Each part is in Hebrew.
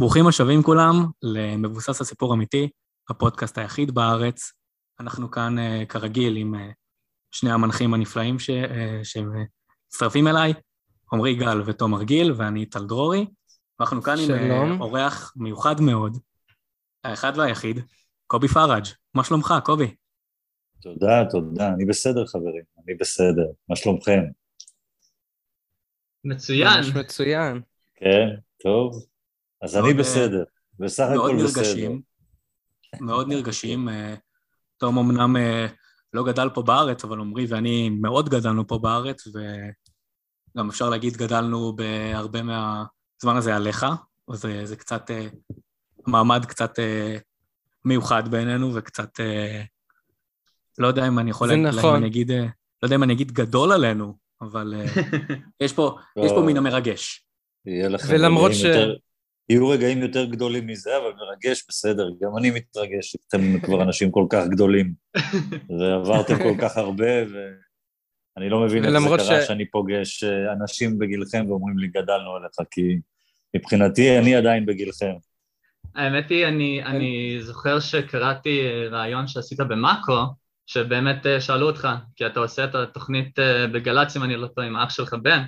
ברוכים השבים כולם למבוסס הסיפור אמיתי, הפודקאסט היחיד בארץ. אנחנו כאן uh, כרגיל עם uh, שני המנחים הנפלאים ש, uh, שמצטרפים אליי, עמרי גל ותומר גיל, ואני טל דרורי. ואנחנו כאן שלום. עם אורח מיוחד מאוד, האחד והיחיד, קובי פראג'. מה שלומך, קובי? תודה, תודה. אני בסדר, חברים. אני בסדר. מה שלומכם? מצוין. ממש מצוין. כן, טוב. אז אני בסדר, בסך הכל בסדר. מאוד נרגשים. אה, תום אמנם אה, לא גדל פה בארץ, אבל עמרי ואני מאוד גדלנו פה בארץ, וגם אפשר להגיד גדלנו בהרבה מהזמן הזה עליך, אז זה קצת, אה, מעמד קצת מיוחד בעינינו, וקצת, לא יודע אם אני יכול להגיד, נכון. אני אגיד, לא יודע אם אני אגיד גדול עלינו, אבל יש פה, יש פה מן המרגש. יהיה לכם ולמרות ש... יותר, יהיו רגעים יותר גדולים מזה, אבל מרגש, בסדר, גם אני מתרגש, אתם כבר אנשים כל כך גדולים, ועברתם כל כך הרבה, ואני לא מבין איך זה קרה ש... שאני פוגש אה, אנשים בגילכם ואומרים לי, גדלנו עליך, כי מבחינתי אני עדיין בגילכם. האמת היא, אני, אני זוכר שקראתי אה, רעיון שעשית במאקו, שבאמת אה, שאלו אותך, כי אתה עושה את התוכנית בגל"צ, אם אני לא טועה, עם אח שלך בן,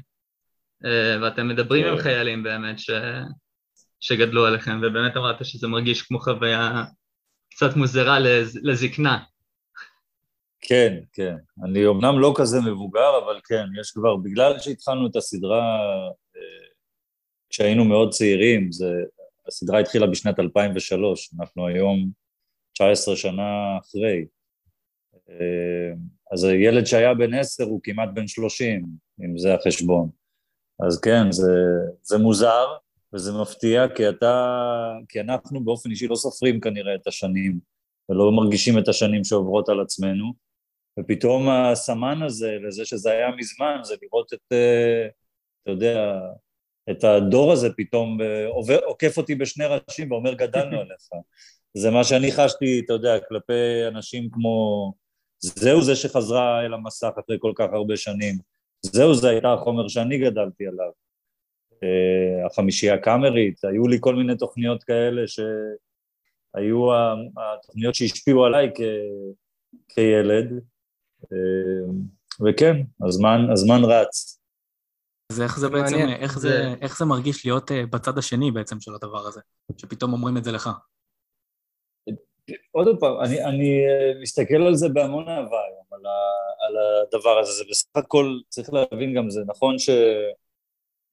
ואתם מדברים עם כן. חיילים באמת, ש... שגדלו עליכם, ובאמת אמרת שזה מרגיש כמו חוויה קצת מוזרה לז, לזקנה. כן, כן. אני אומנם לא כזה מבוגר, אבל כן, יש כבר, בגלל שהתחלנו את הסדרה אה, כשהיינו מאוד צעירים, זה, הסדרה התחילה בשנת 2003, אנחנו היום 19 שנה אחרי. אה, אז הילד שהיה בן 10 הוא כמעט בן 30, אם זה החשבון. אז כן, זה, זה מוזר, וזה מפתיע, כי אתה, כי אנחנו באופן אישי לא סופרים כנראה את השנים, ולא מרגישים את השנים שעוברות על עצמנו, ופתאום הסמן הזה, לזה שזה היה מזמן, זה לראות את, אה, אתה יודע, את הדור הזה פתאום אה, עובר, עוקף אותי בשני ראשים ואומר גדלנו עליך. זה מה שאני חשתי, אתה יודע, כלפי אנשים כמו... זהו זה שחזרה אל המסך אחרי כל כך הרבה שנים. זהו זה הייתה החומר שאני גדלתי עליו. אה, החמישייה הקאמרית, היו לי כל מיני תוכניות כאלה שהיו התוכניות שהשפיעו עליי כ, כילד, אה, וכן, הזמן, הזמן רץ. אז איך זה בעצם, איך זה, איך זה מרגיש להיות אה, בצד השני בעצם של הדבר הזה, שפתאום אומרים את זה לך? עוד פעם, אני, אני מסתכל על זה בהמון אהבה היום, על, על הדבר הזה, זה בסך הכל, צריך להבין גם, זה נכון ש...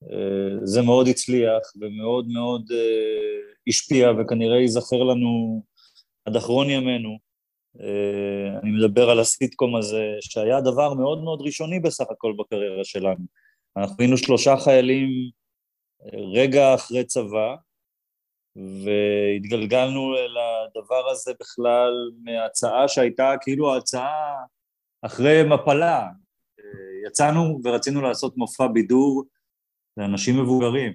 אה, זה מאוד הצליח ומאוד מאוד אה, השפיע וכנראה ייזכר לנו עד אחרון ימינו. אה, אני מדבר על הסיטקום הזה, שהיה דבר מאוד מאוד ראשוני בסך הכל בקריירה שלנו. אנחנו היינו שלושה חיילים רגע אחרי צבא, והתגלגלנו לדבר הזה בכלל מהצעה שהייתה כאילו ההצעה אחרי מפלה. יצאנו ורצינו לעשות מופע בידור זה אנשים מבוגרים.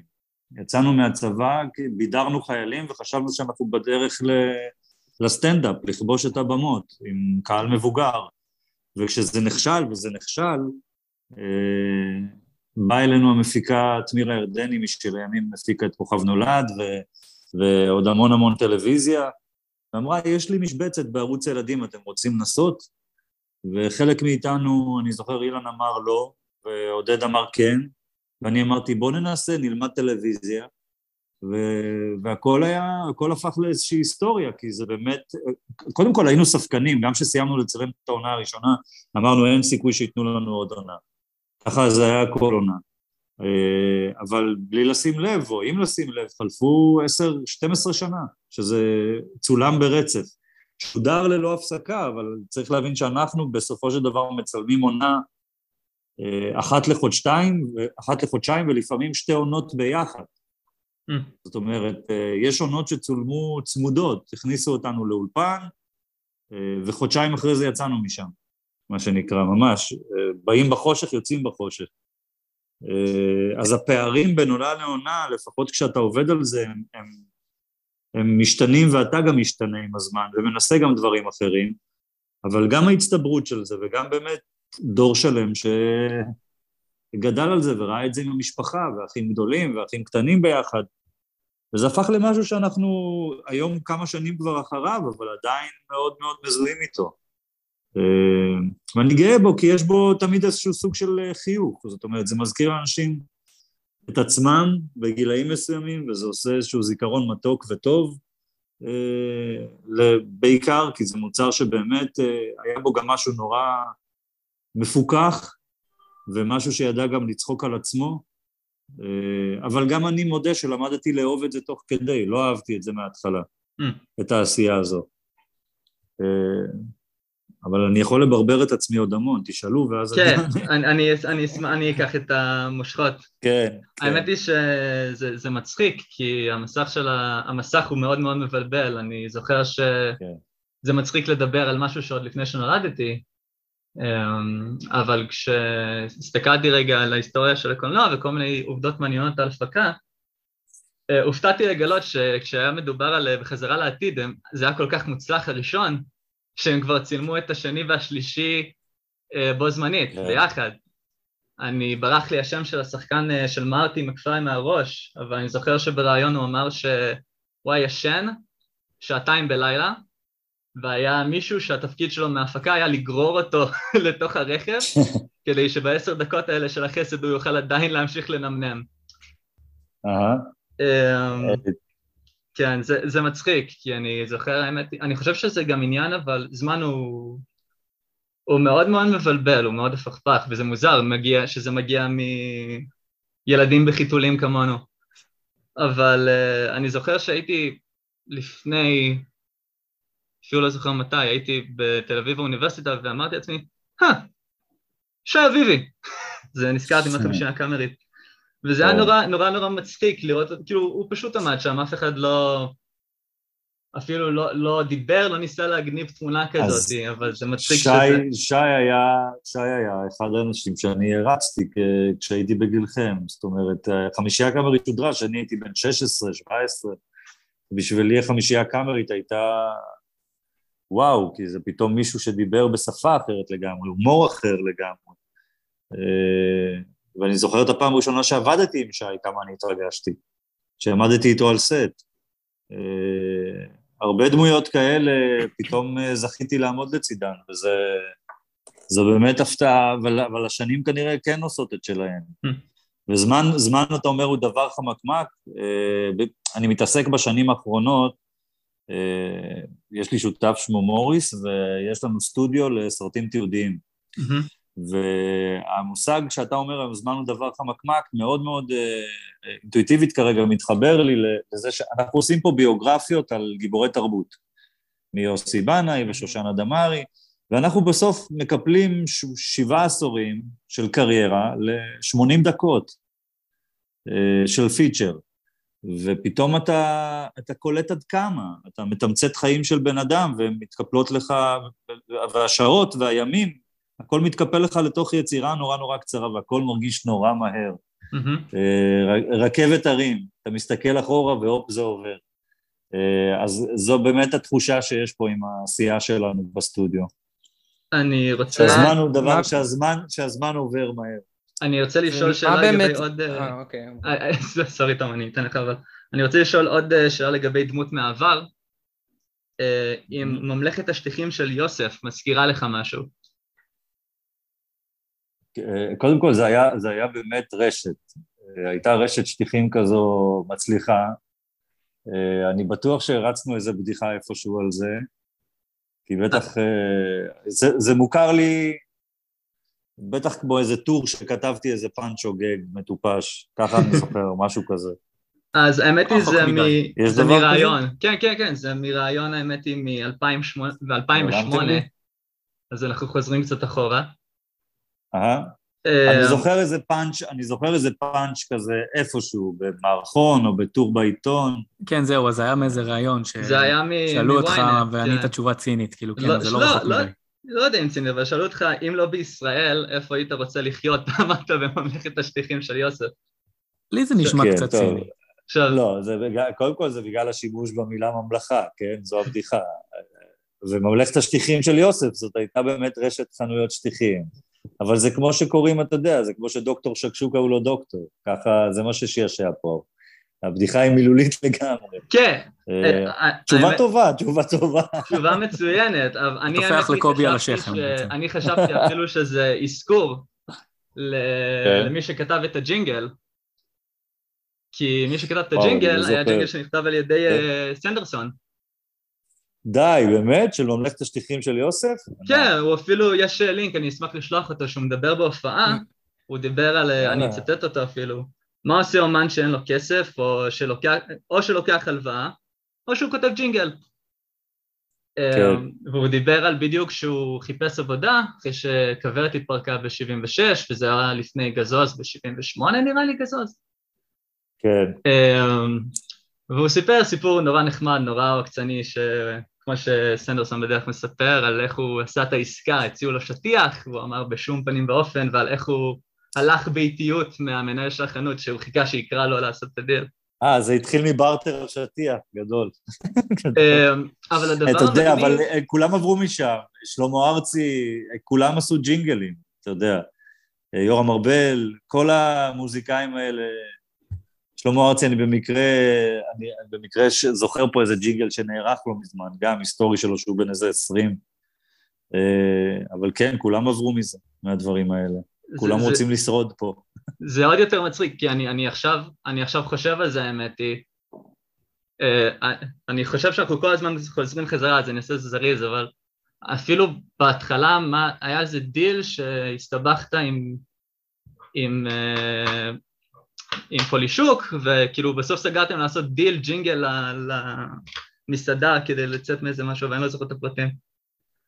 יצאנו מהצבא, בידרנו חיילים וחשבנו שאנחנו בדרך לסטנדאפ, לכבוש את הבמות עם קהל מבוגר. וכשזה נכשל, וזה נכשל, אה, באה אלינו המפיקה תמירה ירדני, משלימים הפיקה את כוכב נולד, ו, ועוד המון המון טלוויזיה, ואמרה, יש לי משבצת בערוץ הילדים, אתם רוצים לנסות? וחלק מאיתנו, אני זוכר, אילן אמר לא, ועודד אמר כן, ואני אמרתי, בוא ננסה, נלמד טלוויזיה, ו... והכל היה, הכל הפך לאיזושהי היסטוריה, כי זה באמת, קודם כל היינו ספקנים, גם כשסיימנו לצלם את העונה הראשונה, אמרנו אין סיכוי שייתנו לנו עוד עונה. ככה זה היה כל עונה. אה, אבל בלי לשים לב, או אם לשים לב, חלפו עשר, 12 שנה, שזה צולם ברצף. שודר ללא הפסקה, אבל צריך להבין שאנחנו בסופו של דבר מצלמים עונה אחת לחודשיים, אחת לחודשיים ולפעמים שתי עונות ביחד. Mm. זאת אומרת, אה, יש עונות שצולמו צמודות, הכניסו אותנו לאולפן, אה, וחודשיים אחרי זה יצאנו משם, מה שנקרא, ממש. באים בחושך, יוצאים בחושך. אז הפערים בין עונה לעונה, לפחות כשאתה עובד על זה, הם, הם, הם משתנים ואתה גם משתנה עם הזמן, ומנסה גם דברים אחרים, אבל גם ההצטברות של זה, וגם באמת דור שלם שגדל על זה וראה את זה עם המשפחה, ואחים גדולים ואחים קטנים ביחד. וזה הפך למשהו שאנחנו היום כמה שנים כבר אחריו, אבל עדיין מאוד מאוד מזוהים איתו. אה, ואני גאה בו, כי יש בו תמיד איזשהו סוג של אה, חיוך, זאת אומרת, זה מזכיר לאנשים את עצמם בגילאים מסוימים, וזה עושה איזשהו זיכרון מתוק וטוב, בעיקר כי זה מוצר שבאמת היה בו גם משהו נורא מפוקח, ומשהו שידע גם לצחוק על עצמו, אה, אבל גם אני מודה שלמדתי לאהוב את זה תוך כדי, לא אהבתי את זה מההתחלה, mm. את העשייה הזו. אה, אבל אני יכול לברבר את עצמי עוד המון, תשאלו ואז... כן, אני, אני, אני, אני אקח את המושכות. כן. כן. האמת היא שזה מצחיק, כי המסך של ה... המסך הוא מאוד מאוד מבלבל, אני זוכר שזה כן. מצחיק לדבר על משהו שעוד לפני שנולדתי, אבל כשהסתכלתי רגע על ההיסטוריה של הקולנוע וכל מיני עובדות מעניינות על הפקה, אה, הופתעתי לגלות שכשהיה מדובר על אה, בחזרה לעתיד, זה היה כל כך מוצלח הראשון, שהם כבר צילמו את השני והשלישי אה, בו זמנית, כן. ביחד. אני, ברח לי השם של השחקן של מרטי מקפאי מהראש, אבל אני זוכר שבריאיון הוא אמר שהוא היה ישן שעתיים בלילה, והיה מישהו שהתפקיד שלו מההפקה היה לגרור אותו לתוך הרכב, כדי שבעשר דקות האלה של החסד הוא יוכל עדיין להמשיך לנמנם. אמ, כן, זה, זה מצחיק, כי אני זוכר, האמת, אני חושב שזה גם עניין, אבל זמן הוא, הוא מאוד מאוד מבלבל, הוא מאוד הפכפך, וזה מוזר מגיע, שזה מגיע מילדים בחיתולים כמונו. אבל uh, אני זוכר שהייתי לפני אפילו לא זוכר מתי, הייתי בתל אביב האוניברסיטה ואמרתי לעצמי, אה, שי אביבי. זה נזכרתי מהחמישייה הקאמרית. וזה היה נורא נורא נורא מצחיק לראות, כאילו הוא פשוט עמד שם, אף אחד לא... אפילו לא, לא דיבר, לא ניסה להגניב תמונה כזאת, אבל זה מצחיק שי, שזה... שי היה, שי היה אחד האנשים שאני הרצתי כשהייתי בגילכם, זאת אומרת, חמישייה קאמרית שודרה, שאני הייתי בן 16, 17, בשבילי החמישייה הקאמרית הייתה וואו, כי זה פתאום מישהו שדיבר בשפה אחרת לגמרי, הומור אחר לגמרי. אה, ואני זוכר את הפעם הראשונה שעבדתי עם שי, כמה אני התרגשתי, שעמדתי איתו על סט. אה, הרבה דמויות כאלה, פתאום אה, זכיתי לעמוד לצידן, וזה זו באמת הפתעה, אבל, אבל השנים כנראה כן עושות את שלהן. וזמן, זמן, אתה אומר, הוא דבר חמקמק. אני מתעסק בשנים האחרונות יש לי שותף שמו מוריס, ויש לנו סטודיו לסרטים תיעודיים. Mm-hmm. והמושג שאתה אומר היום, זמן הוא דבר חמקמק, מאוד מאוד אה, אינטואיטיבית כרגע מתחבר לי לזה שאנחנו עושים פה ביוגרפיות על גיבורי תרבות, מיוסי בנאי ושושנה דמארי, ואנחנו בסוף מקפלים שבעה עשורים של קריירה ל-80 דקות אה, של פיצ'ר. ופתאום אתה, אתה קולט עד כמה, אתה מתמצת חיים של בן אדם ומתקפלות לך, והשעות והימים, הכל מתקפל לך לתוך יצירה נורא נורא קצרה והכל מרגיש נורא מהר. Mm-hmm. רכבת הרים, אתה מסתכל אחורה והופ זה עובר. אה, אז זו באמת התחושה שיש פה עם העשייה שלנו בסטודיו. אני רוצה... שהזמן הוא דבר. שהזמן, שהזמן עובר מהר. אני רוצה לשאול שאלה לגבי עוד... אה, אה אוקיי. אה, אה, סורי תום, אני אתן לך אבל... אני רוצה לשאול עוד שאלה לגבי דמות מהעבר. אם mm-hmm. ממלכת השטיחים של יוסף מזכירה לך משהו. קודם כל זה היה, זה היה באמת רשת. הייתה רשת שטיחים כזו מצליחה. אני בטוח שהרצנו איזה בדיחה איפשהו על זה, כי בטח... זה, זה מוכר לי בטח כמו איזה טור שכתבתי איזה פאנץ' או גג מטופש, ככה אני זוכר, משהו כזה. אז האמת היא זה, מ... זה מרעיון, כן כן כן, זה מרעיון האמת היא מ-2008, אז אנחנו חוזרים קצת אחורה. אהה. אה, אני זוכר איזה פאנץ', אני זוכר איזה פאנץ' כזה איפשהו, במערכון או בטור בעיתון. כן, זהו, אז היה מאיזה ראיון, ששאלו אותך וענית כן. תשובה צינית, כאילו, כן, לא, זה לא רחוק לא, מדי. לא יודע אם ציני, אבל שאלו אותך, אם לא בישראל, איפה היית רוצה לחיות? אמרת בממלכת השטיחים של יוסף. לי זה נשמע כן, קצת ציני. לא, זה בגלל, קודם כל זה בגלל השימוש במילה ממלכה, כן? זו הבדיחה. וממלכת השטיחים של יוסף, זאת הייתה באמת רשת חנויות שטיחים. אבל זה כמו שקוראים, אתה יודע, זה כמו שדוקטור שקשוקה הוא לא דוקטור. ככה, זה מה ששישע פה. הבדיחה היא מילולית לגמרי. כן. אה, אה, תשובה האמת- טובה, תשובה טובה. תשובה מצוינת, היא לקובי על השכם. אני חשבתי אפילו שזה אזכור כן. למי שכתב את הג'ינגל, כי מי שכתב את הג'ינגל היה. ג'ינגל שנכתב על ידי אה, סנדרסון. די, באמת? של ממלכת השטיחים של יוסף? כן, הוא אפילו, יש לינק, אני אשמח לשלוח אותו, שהוא מדבר בהופעה, הוא דיבר על, אה, אני. אצטט אותו אפילו, מה עושה אומן שאין לו כסף, או שלוקח, או שלוקח הלוואה, או שהוא כותב ג'ינגל. אה, והוא דיבר על בדיוק שהוא חיפש עבודה, אחרי שכוורת התפרקה ב-76, וזה היה לפני גזוז ב-78 נראה לי גזוז. כן, אמ, והוא סיפר סיפור נורא נחמד, נורא עוקצני, שכמו שסנדרסון בדרך מספר, על איך הוא עשה את העסקה, הציעו לו שטיח, והוא אמר בשום פנים ואופן, ועל איך הוא הלך באיטיות מהמנהל של החנות, שהוא חיכה שיקרא לו לעשות את הדיל. אה, זה התחיל מברטר שטיח, גדול. אמ, אבל הדבר אתה יודע. אבל אה, כולם עברו משם, שלמה ארצי, אה, כולם עשו ג'ינגלים, אתה יודע. אה, יורם ארבל, כל המוזיקאים האלה, שלמה ארצי, אני במקרה, אני במקרה זוכר פה איזה ג'ינגל שנערך לא מזמן, גם היסטורי שלו שהוא בן איזה עשרים. אבל כן, כולם עברו מזה, מהדברים האלה. כולם זה- רוצים לשרוד פה. זה עוד יותר מצחיק, כי אני, אני, עכשיו, אני עכשיו חושב על זה, האמת היא. אה, אני חושב שאנחנו כל הזמן חוזרים חזרה, אז אני אעשה את זה זריז, אבל אפילו בהתחלה, מה, היה איזה דיל שהסתבכת עם, עם, אה, עם פולישוק, וכאילו בסוף סגרתם לעשות דיל ג'ינגל למסעדה כדי לצאת מאיזה משהו, ואני לא זוכר את הפרטים.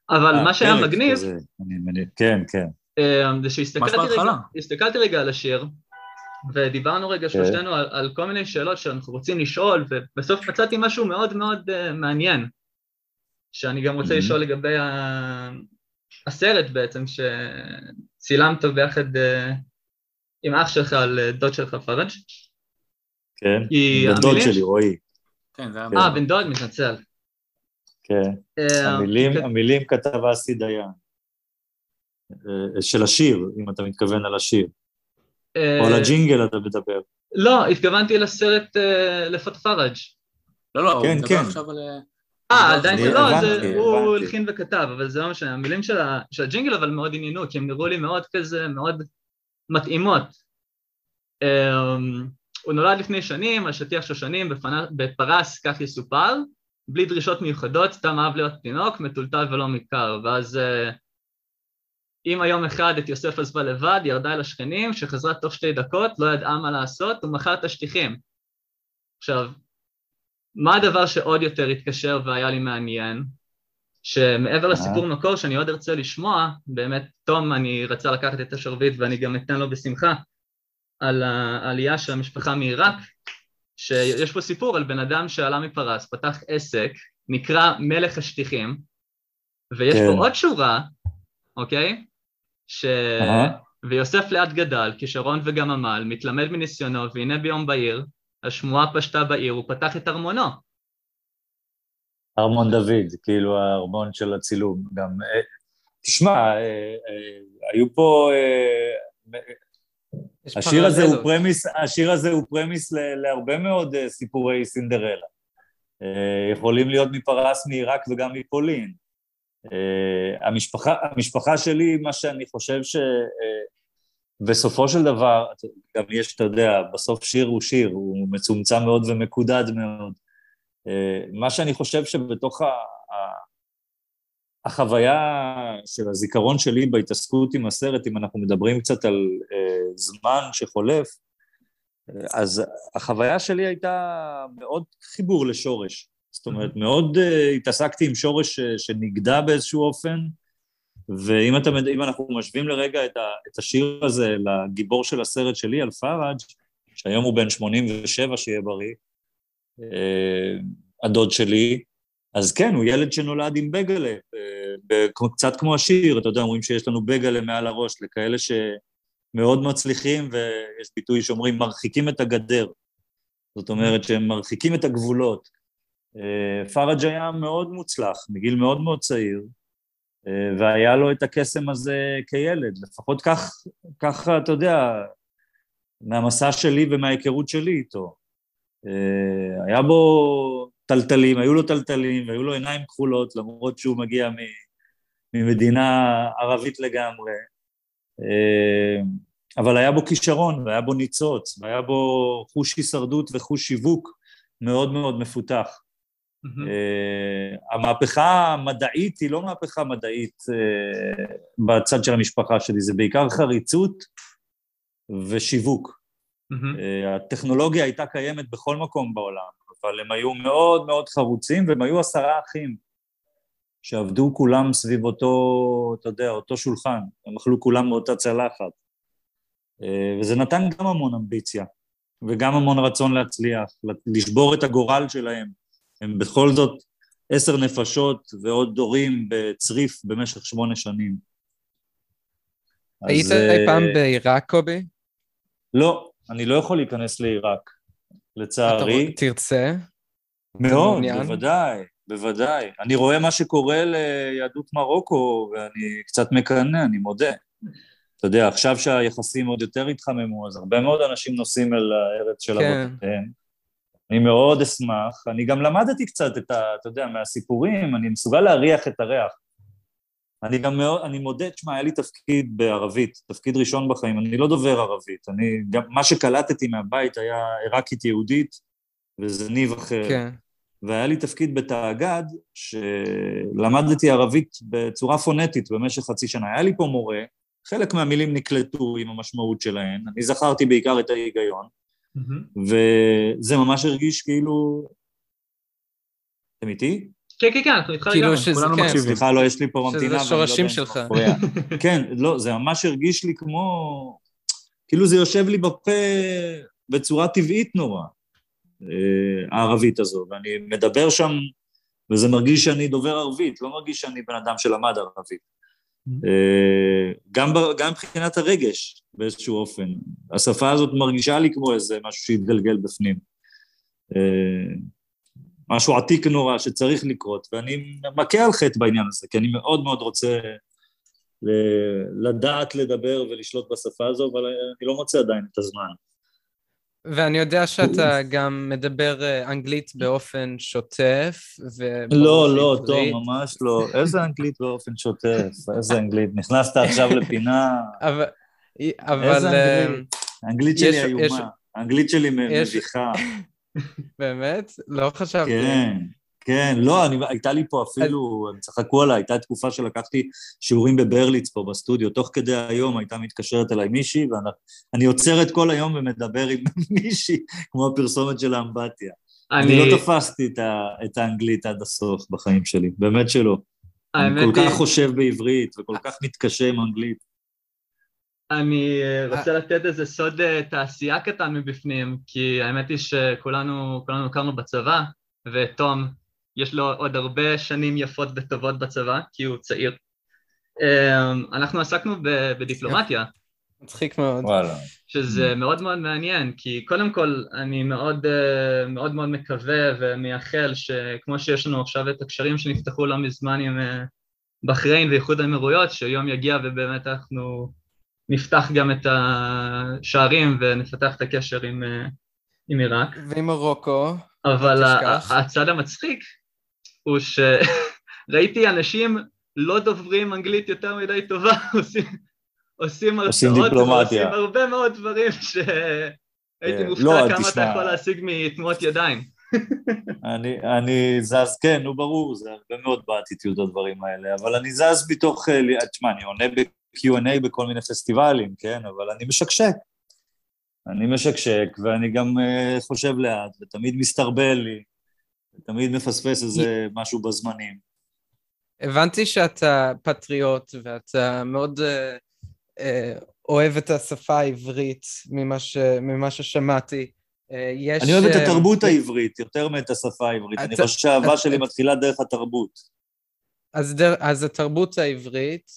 אבל אה, מה שהיה מגניב, כזה, אני מניח, כן, כן. אה, זה שהסתכלתי רגע. הסתכלתי רגע על השיר, ודיברנו רגע שלושתנו על, על כל מיני שאלות שאנחנו רוצים לשאול, ובסוף מצאתי משהו מאוד מאוד אה, מעניין, שאני גם רוצה Mhm. לשאול לגבי ה... הסרט בעצם, שצילמת ביחד uh, עם אח שלך על אה, דוד שלך פראג'. כן, בן דוד שלי, רועי. כן, זה היה... כן. אה, בן דוד, מתנצל. כן. המילים כתב אסי דיין. אה, של השיר, אם אתה מתכוון על השיר. אה, או על הג'ינגל אתה מדבר. לא, התכוונתי לסרט uh, לפת פראג'. לא, לא, הוא כן, מדבר כן. עכשיו על... אה, אה, עדיין, לא, הוא. הלחין וכתב, אבל זה לא משנה, המילים של, הג'ינגל אבל מאוד עניינו, כי הם נראו לי מאוד כזה, מאוד מתאימות. Um, הוא נולד לפני שנים, על שטיח שושנים, בפרס, כך יסופר, בלי דרישות מיוחדות, סתם אהב להיות תינוק, מטולטל ולא מכר, ואז uh, אמא יום אחד את יוסף עזבה לבד, ירדה אל השכנים, שחזרה תוך שתי דקות, לא ידעה מה לעשות, ומכר את השטיחים. עכשיו, מה הדבר שעוד יותר התקשר והיה לי מעניין? שמעבר לסיפור מקור שאני עוד ארצה לשמוע, באמת תום אני רצה לקחת את השרביט ואני גם אתן לו בשמחה על העלייה של המשפחה מעיראק, שיש פה סיפור על בן אדם שעלה מפרס, פתח עסק, נקרא מלך השטיחים, ויש כן. פה עוד שורה, אוקיי? ש... ויוסף לאט גדל, כישרון וגם עמל, מתלמד מניסיונו, והנה ביום בהיר, השמועה פשטה בעיר, הוא פתח את ארמונו. ארמון דוד, כאילו הארמון של הצילום. גם, אה, תשמע, אה, אה, היו פה... השיר הזה, הוא. premise, השיר הזה הוא premise ל- להרבה מאוד סיפורי סינדרלה. יכולים להיות מפרס מעיראק וגם מפולין. אה, המשפחה, המשפחה שלי, מה שאני חושב שבסופו של דבר, גם יש, אתה יודע, בסוף שיר הוא שיר, הוא מצומצם מאוד ומקודד מאוד. אה, מה שאני חושב שבתוך ה... ה- החוויה של הזיכרון שלי בהתעסקות עם הסרט, אם אנחנו מדברים קצת על אה, זמן שחולף, אה, אז החוויה שלי הייתה מאוד חיבור לשורש. זאת אומרת, מאוד אה, התעסקתי עם שורש ש- שנגדע באיזשהו אופן, ואם אתה, אנחנו משווים לרגע את, ה, את השיר הזה לגיבור של הסרט שלי, על פראג', שהיום הוא בן 87, שיהיה בריא, אה, הדוד שלי, אז כן, הוא ילד שנולד עם בגלה, ב- קצת כמו השיר, אתה יודע, אומרים שיש לנו בגלה מעל הראש, לכאלה שמאוד מצליחים, ויש ביטוי שאומרים, מרחיקים את הגדר. זאת אומרת שהם מרחיקים את הגבולות. אה, פראג' היה מאוד מוצלח, מגיל מאוד מאוד צעיר, אה, והיה לו את הקסם הזה כילד, לפחות כך, כך, אתה יודע, מהמסע שלי ומההיכרות שלי איתו. אה, היה בו טלטלים, היו לו טלטלים והיו לו עיניים כחולות, למרות שהוא מגיע ממדינה ערבית לגמרי. אבל היה בו כישרון, והיה בו ניצוץ, והיה בו חוש הישרדות וחוש שיווק מאוד מאוד מפותח. Mm-hmm. המהפכה המדעית היא לא מהפכה מדעית בצד של המשפחה שלי, זה בעיקר חריצות ושיווק. Mm-hmm. הטכנולוגיה הייתה קיימת בכל מקום בעולם, אבל הם היו מאוד מאוד חרוצים, והם היו עשרה אחים, שעבדו כולם סביב אותו, אתה יודע, אותו שולחן, הם אכלו כולם מאותה צלחת. אה, וזה נתן גם המון אמביציה, וגם המון רצון להצליח, לשבור את הגורל שלהם. הם בכל זאת עשר נפשות ועוד דורים בצריף במשך שמונה שנים. היית אי פעם בעיראק, קובי? לא, אני לא יכול להיכנס לעיראק, לצערי. אתה תרצה? מאוד, בוודאי, בוודאי. אני רואה מה שקורה ליהדות מרוקו, ואני קצת מקנא, אני מודה. אתה יודע, עכשיו שהיחסים עוד יותר התחממו, אז הרבה מאוד אנשים נוסעים אל הארץ של כן. אבותיהם. אני מאוד אשמח. אני גם למדתי קצת את ה... אתה יודע, מהסיפורים, אני מסוגל להריח את הריח. אני גם מאוד, אני מודה, תשמע, היה לי תפקיד בערבית, תפקיד ראשון בחיים, אני לא דובר ערבית, אני, גם מה שקלטתי מהבית היה עיראקית יהודית, וזה ניב אחר. כן. והיה לי תפקיד בתאגד, שלמדתי ערבית בצורה פונטית במשך חצי שנה. היה לי פה מורה, חלק מהמילים נקלטו עם המשמעות שלהן, אני זכרתי בעיקר את ההיגיון, mm-hmm. וזה ממש הרגיש כאילו... אתם איתי? כן, כן, כן, אנחנו איתך כאילו לגמרי, כולנו כן. מקשיבים. סליחה, לא, יש לי פה ממתינה. שזה שורשים שלך. כן, לא, זה ממש הרגיש לי כמו... כאילו זה יושב לי בפה בצורה טבעית נורא, אה, הערבית הזו, ואני מדבר שם, וזה מרגיש שאני דובר ערבית, לא מרגיש שאני בן אדם שלמד ערבית. אה, גם, גם מבחינת הרגש, באיזשהו אופן. השפה הזאת מרגישה לי כמו איזה משהו שהתגלגל בפנים. אה, משהו עתיק נורא שצריך לקרות, ואני מכה על חטא בעניין הזה, כי אני מאוד מאוד רוצה לדעת לדבר ולשלוט בשפה הזו, אבל אני לא מוצא עדיין את הזמן. ואני יודע שאתה גם מדבר אה, אנגלית באופן שוטף, ו... לא, לא, טוב, ממש לא. איזה אנגלית באופן שוטף? איזה אנגלית? נכנסת עכשיו לפינה... אבל... איזה אנגלית? אה, האנגלית שלי איומה. האנגלית שלי מביכה. באמת? לא חשבתי. כן, כן, לא, אני, הייתה לי פה אפילו, הם צחקו עליי, הייתה תקופה שלקחתי שיעורים בברליץ פה בסטודיו, תוך כדי היום הייתה מתקשרת אליי מישהי, ואני עוצר את כל היום ומדבר עם מישהי, כמו הפרסומת של האמבטיה. אני, אני לא תפסתי את, ה, את האנגלית עד הסוף בחיים שלי, באמת שלא. אני כל כך חושב בעברית וכל כך מתקשה עם אנגלית. אני אה, רוצה לתת איזה סוד אה, תעשייה קטן מבפנים, כי האמת היא שכולנו הכרנו בצבא, ותום, יש לו עוד הרבה שנים יפות וטובות בצבא, כי הוא צעיר. אמ, אנחנו עסקנו בדיפלומטיה. מצחיק מאוד. וואלה. שזה מאוד מאוד מעניין, כי קודם כל אני מאוד אה, מאוד, מאוד מקווה ומייחל שכמו שיש לנו עכשיו את הקשרים שנפתחו לא מזמן עם בחריין ואיחוד האמירויות, שיום יגיע ובאמת אנחנו נפתח גם את השערים ונפתח את הקשר עם, אה, עם עיראק. ועם מרוקו. אבל הצד המצחיק הוא שראיתי אנשים לא דוברים אנגלית יותר מדי טובה, עושים, עושים הרצאות ועושים הרבה מאוד דברים שהייתי אה, מופתע לא, כמה תשמע... אתה יכול להשיג מתנועות ידיים. אני, אני זז, כן, נו ברור, זה הרבה מאוד באטיטיוד הדברים האלה, אבל אני זז מתוך, אה, תשמע, אני עונה Q&A בכל מיני פסטיבלים, כן? אבל אני משקשק. אני משקשק, ואני גם uh, חושב לאט, ותמיד מסתרבל לי, ותמיד מפספס איזה משהו בזמנים. הבנתי שאתה פטריוט, ואתה מאוד uh, uh, אוהב את השפה העברית, ממה, ש, ממה ששמעתי. Uh, יש... אני אוהב את התרבות העברית, יותר מאת השפה העברית. אני חושב שהאהבה שלי מתחילה דרך התרבות. אז, דר, אז התרבות העברית,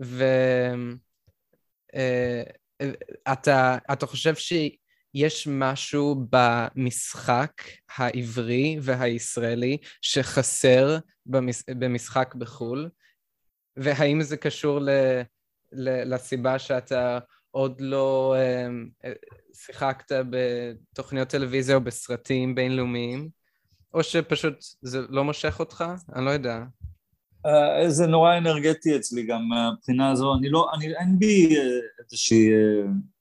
ואתה אה, אתה חושב שיש משהו במשחק העברי והישראלי שחסר במש, במשחק בחו"ל? והאם זה קשור ל, ל, לסיבה שאתה עוד לא אה, שיחקת בתוכניות טלוויזיה או בסרטים בינלאומיים, או שפשוט זה לא מושך אותך? אני לא יודע. Uh, זה נורא אנרגטי אצלי גם מהבחינה הזו, אני לא, אני, אין בי איזושהי... Uh, uh,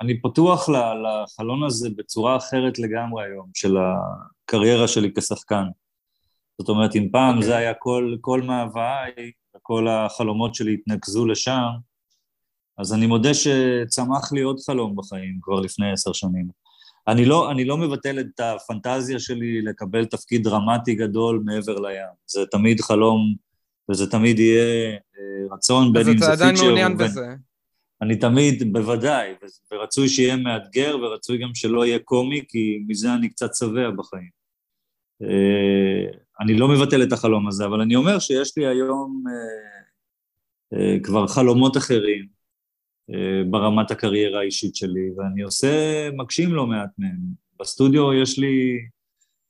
אני פתוח לחלון הזה בצורה אחרת לגמרי היום, של הקריירה שלי כשחקן. זאת אומרת, אם פעם okay. אוקיי. זה היה כל, כל מאוויי, וכל החלומות שלי התנקזו לשם, אז אני מודה שצמח לי עוד חלום בחיים כבר לפני עשר שנים. אני לא, אני לא מבטל את הפנטזיה שלי לקבל תפקיד דרמטי גדול מעבר לים. זה תמיד חלום, וזה תמיד יהיה אה, רצון, בין אם זה פיצ'ר אז אתה עדיין מעוניין בזה. אני תמיד, בוודאי, ורצוי שיהיה מאתגר, ורצוי גם שלא יהיה קומי, כי מזה אני קצת שבע בחיים. אה, אני לא מבטל את החלום הזה, אבל אני אומר שיש לי היום אה, כבר חלומות אחרים, אה, ברמת הקריירה האישית שלי, ואני עושה, מגשים לא מעט מהם. בסטודיו יש לי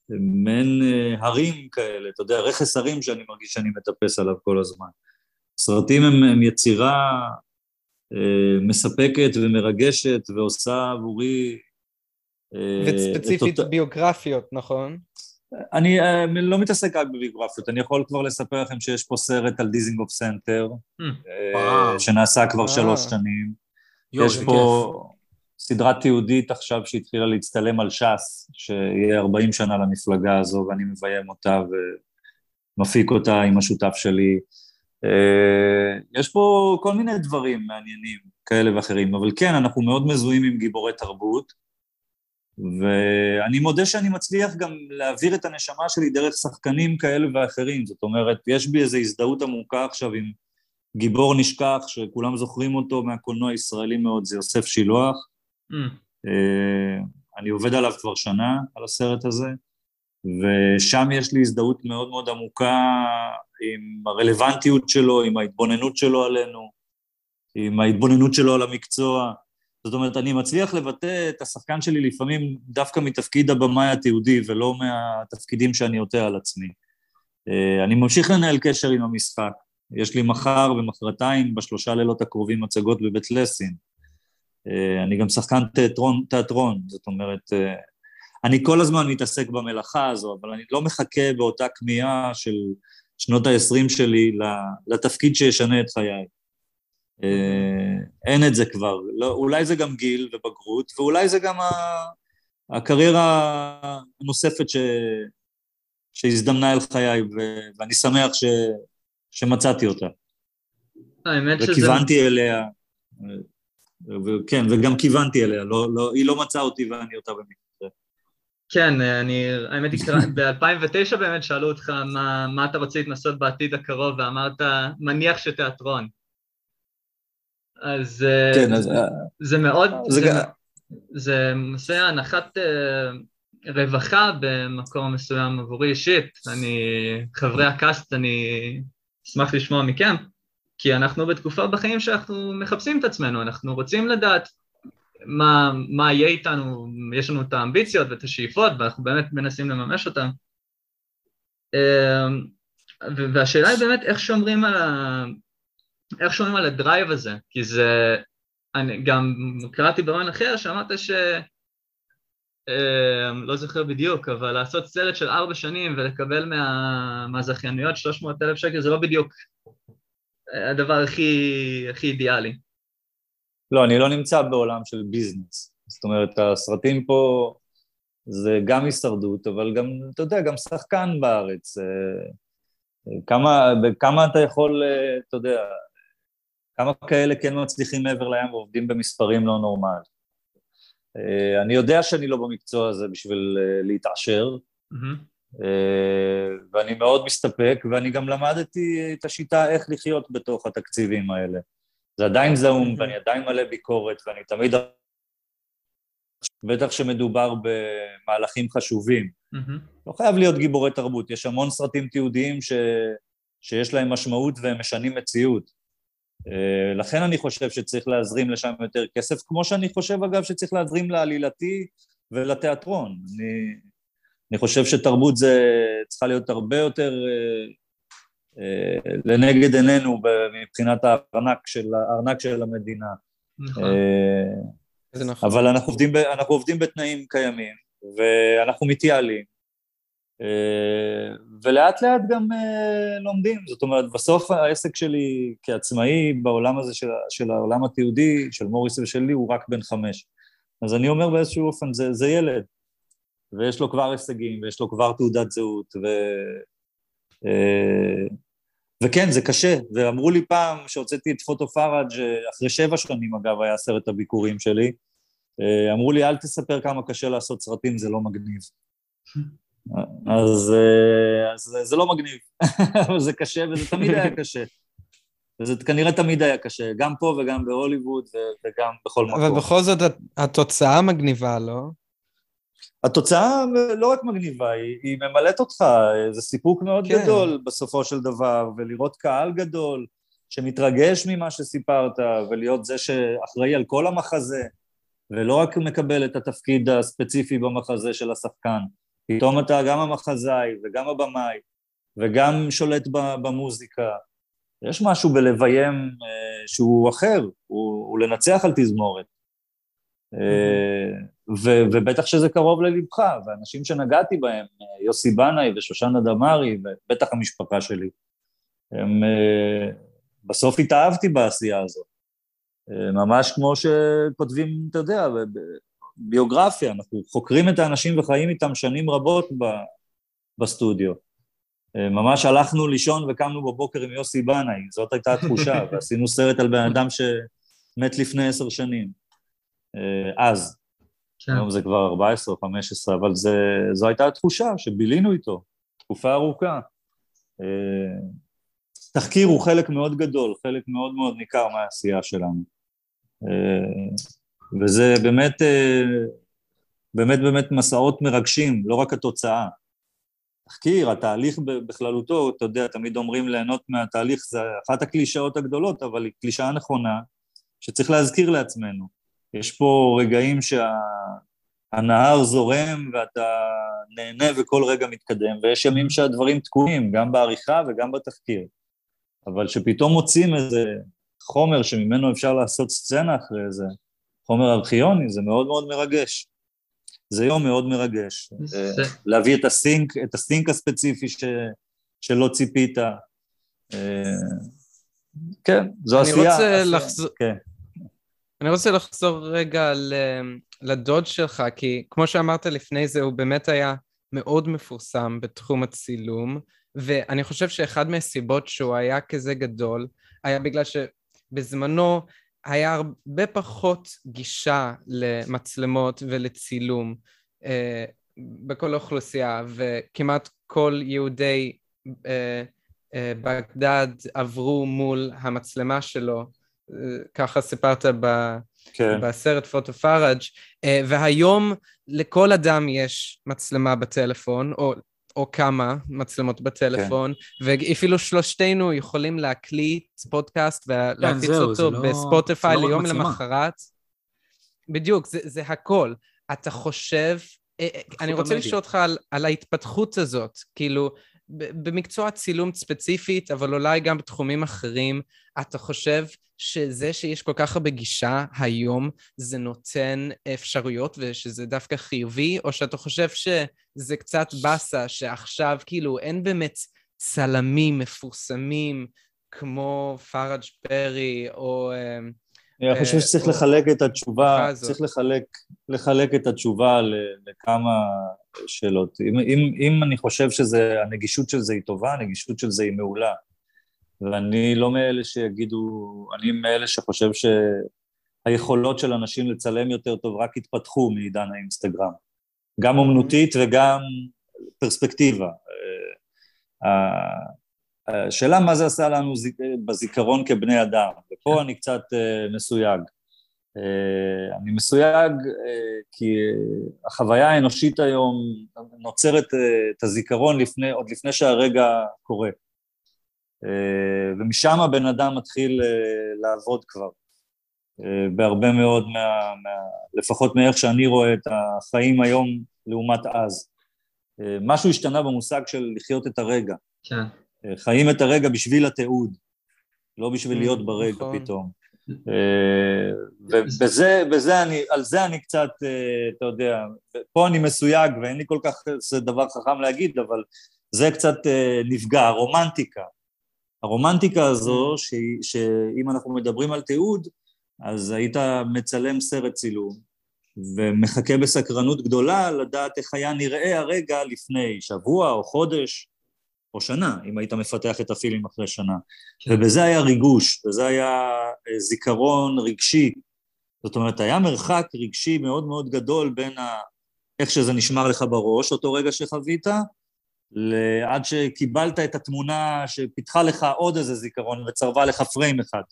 מעין אה, הרים כאלה, אתה יודע, רכס הרים שאני מרגיש שאני מטפס עליו כל הזמן. סרטים הם, הם יצירה אה, מספקת ומרגשת ועושה עבורי... וספציפית אותה... ביוגרפיות, נכון? אני לא מתעסק רק בביוגרפיות, אני יכול כבר לספר לכם שיש פה סרט על דיזינגוף סנטר, אה, שנעשה כבר שלוש שנים. יש פה סדרת תיעודית עכשיו שהתחילה להצטלם על ש"ס, שיהיה 40 שנה למפלגה הזו, ואני מביים אותה ומפיק אותה עם השותף שלי. אה, יש פה כל מיני דברים מעניינים כאלה ואחרים, אבל כן, אנחנו מאוד מזוהים עם גיבורי תרבות. ואני מודה שאני מצליח גם להעביר את הנשמה שלי דרך שחקנים כאלה ואחרים, זאת אומרת, יש בי איזו הזדהות עמוקה עכשיו עם גיבור נשכח, שכולם זוכרים אותו מהקולנוע הישראלי מאוד, זה יוסף שילוח. Mm. אני עובד עליו כבר שנה, על הסרט הזה, ושם יש לי הזדהות מאוד מאוד עמוקה עם הרלוונטיות שלו, עם ההתבוננות שלו עלינו, עם ההתבוננות שלו על המקצוע. זאת אומרת, אני מצליח לבטא את השחקן שלי לפעמים דווקא מתפקיד הבמאי התיעודי ולא מהתפקידים שאני עוטה על עצמי. אה, אני ממשיך לנהל קשר עם המשחק. יש לי מחר ומחרתיים בשלושה לילות הקרובים מצגות בבית לסין. אה, אני גם שחקן תיאטרון, תיאטרון, זאת אומרת, אה, אני כל הזמן מתעסק במלאכה הזו, אבל אני לא מחכה באותה כמיהה של שנות ה-20 שלי לתפקיד שישנה את חיי. אה, אין את זה כבר. לא, אולי זה גם גיל ובגרות, ואולי זה גם הקריירה הנוספת ש... שהזדמנה אל חיי, ו... ואני שמח ש... שמצאתי אותה. האמת שזה... וכיוונתי אליה, כן, וגם כיוונתי אליה, לא, לא, היא לא מצאה אותי ואני אותה במקרה. כן, אני, האמת היא, ב-2009 באמת שאלו אותך מה, מה אתה רוצה להתנסות בעתיד הקרוב, ואמרת, מניח שתיאטרון. אז, אה, כן, אז אה, זה מאוד, זה, זה, זה עושה הנחת אה, רווחה במקום מסוים עבורי אישית. אני, חברי הקאסט, אני אשמח לשמוע מכם, כי אנחנו בתקופה בחיים שאנחנו מחפשים את עצמנו, אנחנו רוצים לדעת מה, מה יהיה איתנו, יש לנו את האמביציות ואת השאיפות, ואנחנו באמת מנסים לממש אותן. והשאלה היא באמת איך שומרים על, ה, איך שומעים על הדרייב הזה? כי זה... אני גם קראתי ברעיון אחר שאמרת ש... אה, לא זוכר בדיוק, אבל לעשות סרט של ארבע שנים ולקבל מה, מהזכיינויות 300 אלף שקל זה לא בדיוק הדבר הכי, הכי אידיאלי. לא, אני לא נמצא בעולם של ביזנס. זאת אומרת, הסרטים פה זה גם הישרדות, אבל גם, אתה יודע, גם שחקן בארץ. אה, כמה, כמה אתה יכול, אה, אתה יודע, כמה כאלה כן מצליחים מעבר לים ועובדים במספרים לא נורמליים. אה, אני יודע שאני לא במקצוע הזה בשביל אה, להתעשר, mm-hmm. ואני מאוד מסתפק, ואני גם למדתי את השיטה איך לחיות בתוך התקציבים האלה. זה עדיין זעום, mm-hmm. ואני עדיין מלא ביקורת, ואני תמיד... בטח שמדובר במהלכים חשובים. לא חייב להיות גיבורי תרבות, יש המון סרטים תיעודיים ש... שיש להם משמעות והם משנים מציאות. אה, לכן אני חושב שצריך להזרים לשם יותר כסף, כמו שאני חושב אגב שצריך להזרים לעלילתי ולתיאטרון. אני, אני חושב שתרבות זה צריכה להיות הרבה יותר לנגד עינינו מבחינת הארנק של, הארנק של המדינה. נכון. זה נכון. אבל אנחנו עובדים, ב, אנחנו עובדים בתנאים קיימים, ואנחנו מתייעלים, אה, ולאט לאט גם אה, לומדים. זאת אומרת, בסוף העסק שלי כעצמאי בעולם הזה של, של העולם התיעודי, של מוריס ושלי, הוא רק בן חמש. אז אני אומר באיזשהו אופן, זה, זה ילד, ויש לו כבר הישגים, ויש לו כבר תעודת זהות, ו... אה, וכן, זה קשה, ואמרו לי פעם שהוצאתי את פוטו פראג', אחרי שבע שנים אגב היה סרט הביקורים שלי, אמרו לי, אל תספר כמה קשה לעשות סרטים, זה לא מגניב. אז, אז זה לא מגניב, אבל זה קשה וזה תמיד היה קשה. וזה כנראה תמיד היה קשה, גם פה וגם בהוליווד וגם בכל מקום. אבל בכל זאת התוצאה מגניבה, לא? התוצאה לא רק מגניבה, היא, היא ממלאת אותך, זה סיפוק מאוד כן. גדול בסופו של דבר, ולראות קהל גדול שמתרגש ממה שסיפרת, ולהיות זה שאחראי על כל המחזה, ולא רק מקבל את התפקיד הספציפי במחזה של השחקן. פתאום אתה גם המחזאי וגם הבמאי וגם שולט במוזיקה. יש משהו בלביים אה, שהוא אחר, הוא, הוא לנצח על תזמורת. אה, ו, ובטח שזה קרוב ללבך, ואנשים שנגעתי בהם, אה, יוסי בנאי ושושנה דמארי, ובטח המשפחה שלי, הם, אה, בסוף התאהבתי בעשייה הזאת. ממש כמו שכותבים, אתה יודע, ביוגרפיה, אנחנו חוקרים את האנשים וחיים איתם שנים רבות בסטודיו. ממש הלכנו לישון וקמנו בבוקר עם יוסי בנאי, זאת הייתה התחושה, ועשינו סרט על בן אדם שמת לפני עשר שנים. אה, אז. כן. היום זה כבר 14 או 15, אבל זה, זו הייתה התחושה שבילינו איתו תקופה ארוכה. אה, תחקיר הוא חלק מאוד גדול, חלק מאוד מאוד ניכר מהעשייה שלנו. אה, וזה באמת, באמת באמת מסעות מרגשים, לא רק התוצאה. תחקיר, התהליך בכללותו, אתה יודע, תמיד אומרים ליהנות מהתהליך, זה אחת הקלישאות הגדולות, אבל היא קלישאה נכונה, שצריך להזכיר לעצמנו. יש פה רגעים שהנהר שה... זורם ואתה נהנה וכל רגע מתקדם, ויש ימים שהדברים תקועים, גם בעריכה וגם בתחקיר. אבל שפתאום מוצאים איזה חומר שממנו אפשר לעשות סצנה אחרי זה, חומר ארכיוני, זה מאוד מאוד מרגש. זה יום מאוד מרגש. זה... להביא את הסינק, את הסינק הספציפי ש... שלא ציפית. אה, כן, זו עשייה. אני רוצה לחזור... כן. אני רוצה לחזור רגע לדוד שלך, כי כמו שאמרת לפני זה, הוא באמת היה מאוד מפורסם בתחום הצילום, ואני חושב שאחד מהסיבות שהוא היה כזה גדול, היה בגלל שבזמנו היה הרבה פחות גישה למצלמות ולצילום אה, בכל האוכלוסייה, וכמעט כל יהודי אה, אה, בגדד עברו מול המצלמה שלו ככה סיפרת ב, כן. בסרט פוטו פראג', אה, והיום לכל אדם יש מצלמה בטלפון, או, או כמה מצלמות בטלפון, כן. ואפילו שלושתנו יכולים להקליט פודקאסט ולהפיץ כן, אותו לא- בספוטיפיי לא ליום למחרת. בדיוק, זה, זה הכל. אתה חושב, אה, אה, אני רוצה לשאול אותך על, על ההתפתחות הזאת, כאילו, במקצוע צילום ספציפית, אבל אולי גם בתחומים אחרים, אתה חושב שזה שיש כל כך הרבה גישה היום, זה נותן אפשרויות ושזה דווקא חיובי, או שאתה חושב שזה קצת באסה, שעכשיו כאילו אין באמת צלמים מפורסמים כמו פראג' פרי, או... אמ, אני חושב שצריך לחלק את התשובה, צריך לחלק, לחלק את התשובה לכמה שאלות. אם, אם, אם אני חושב שהנגישות של זה היא טובה, הנגישות של זה היא מעולה. ואני לא מאלה שיגידו, אני מאלה שחושב שהיכולות של אנשים לצלם יותר טוב רק התפתחו מעידן האינסטגרם. גם אומנותית וגם פרספקטיבה. השאלה מה זה עשה לנו בזיכרון כבני אדם, ופה אני קצת אה, מסויג. אה, אני מסויג אה, כי החוויה האנושית היום נוצרת את הזיכרון לפני, עוד לפני שהרגע קורה. ומשם הבן אדם מתחיל לעבוד כבר. בהרבה מאוד מה, מה... לפחות מאיך שאני רואה את החיים היום לעומת אז. משהו השתנה במושג של לחיות את הרגע. כן. חיים את הרגע בשביל התיעוד, לא בשביל להיות ברגע נכון. פתאום. ובזה, בזה אני, על זה אני קצת, אתה יודע, פה אני מסויג ואין לי כל כך, זה דבר חכם להגיד, אבל זה קצת נפגע, הרומנטיקה. הרומנטיקה הזו, ש, שאם אנחנו מדברים על תיעוד, אז היית מצלם סרט צילום, ומחכה בסקרנות גדולה לדעת איך היה נראה הרגע לפני שבוע או חודש או שנה, אם היית מפתח את הפילם אחרי שנה. כן. ובזה היה ריגוש, וזה היה אה, זיכרון רגשי. זאת אומרת, היה מרחק רגשי מאוד מאוד גדול בין ה... איך שזה נשמר לך בראש, אותו רגע שחווית, עד שקיבלת את התמונה שפיתחה לך עוד איזה זיכרון וצרבה לך פריים אחד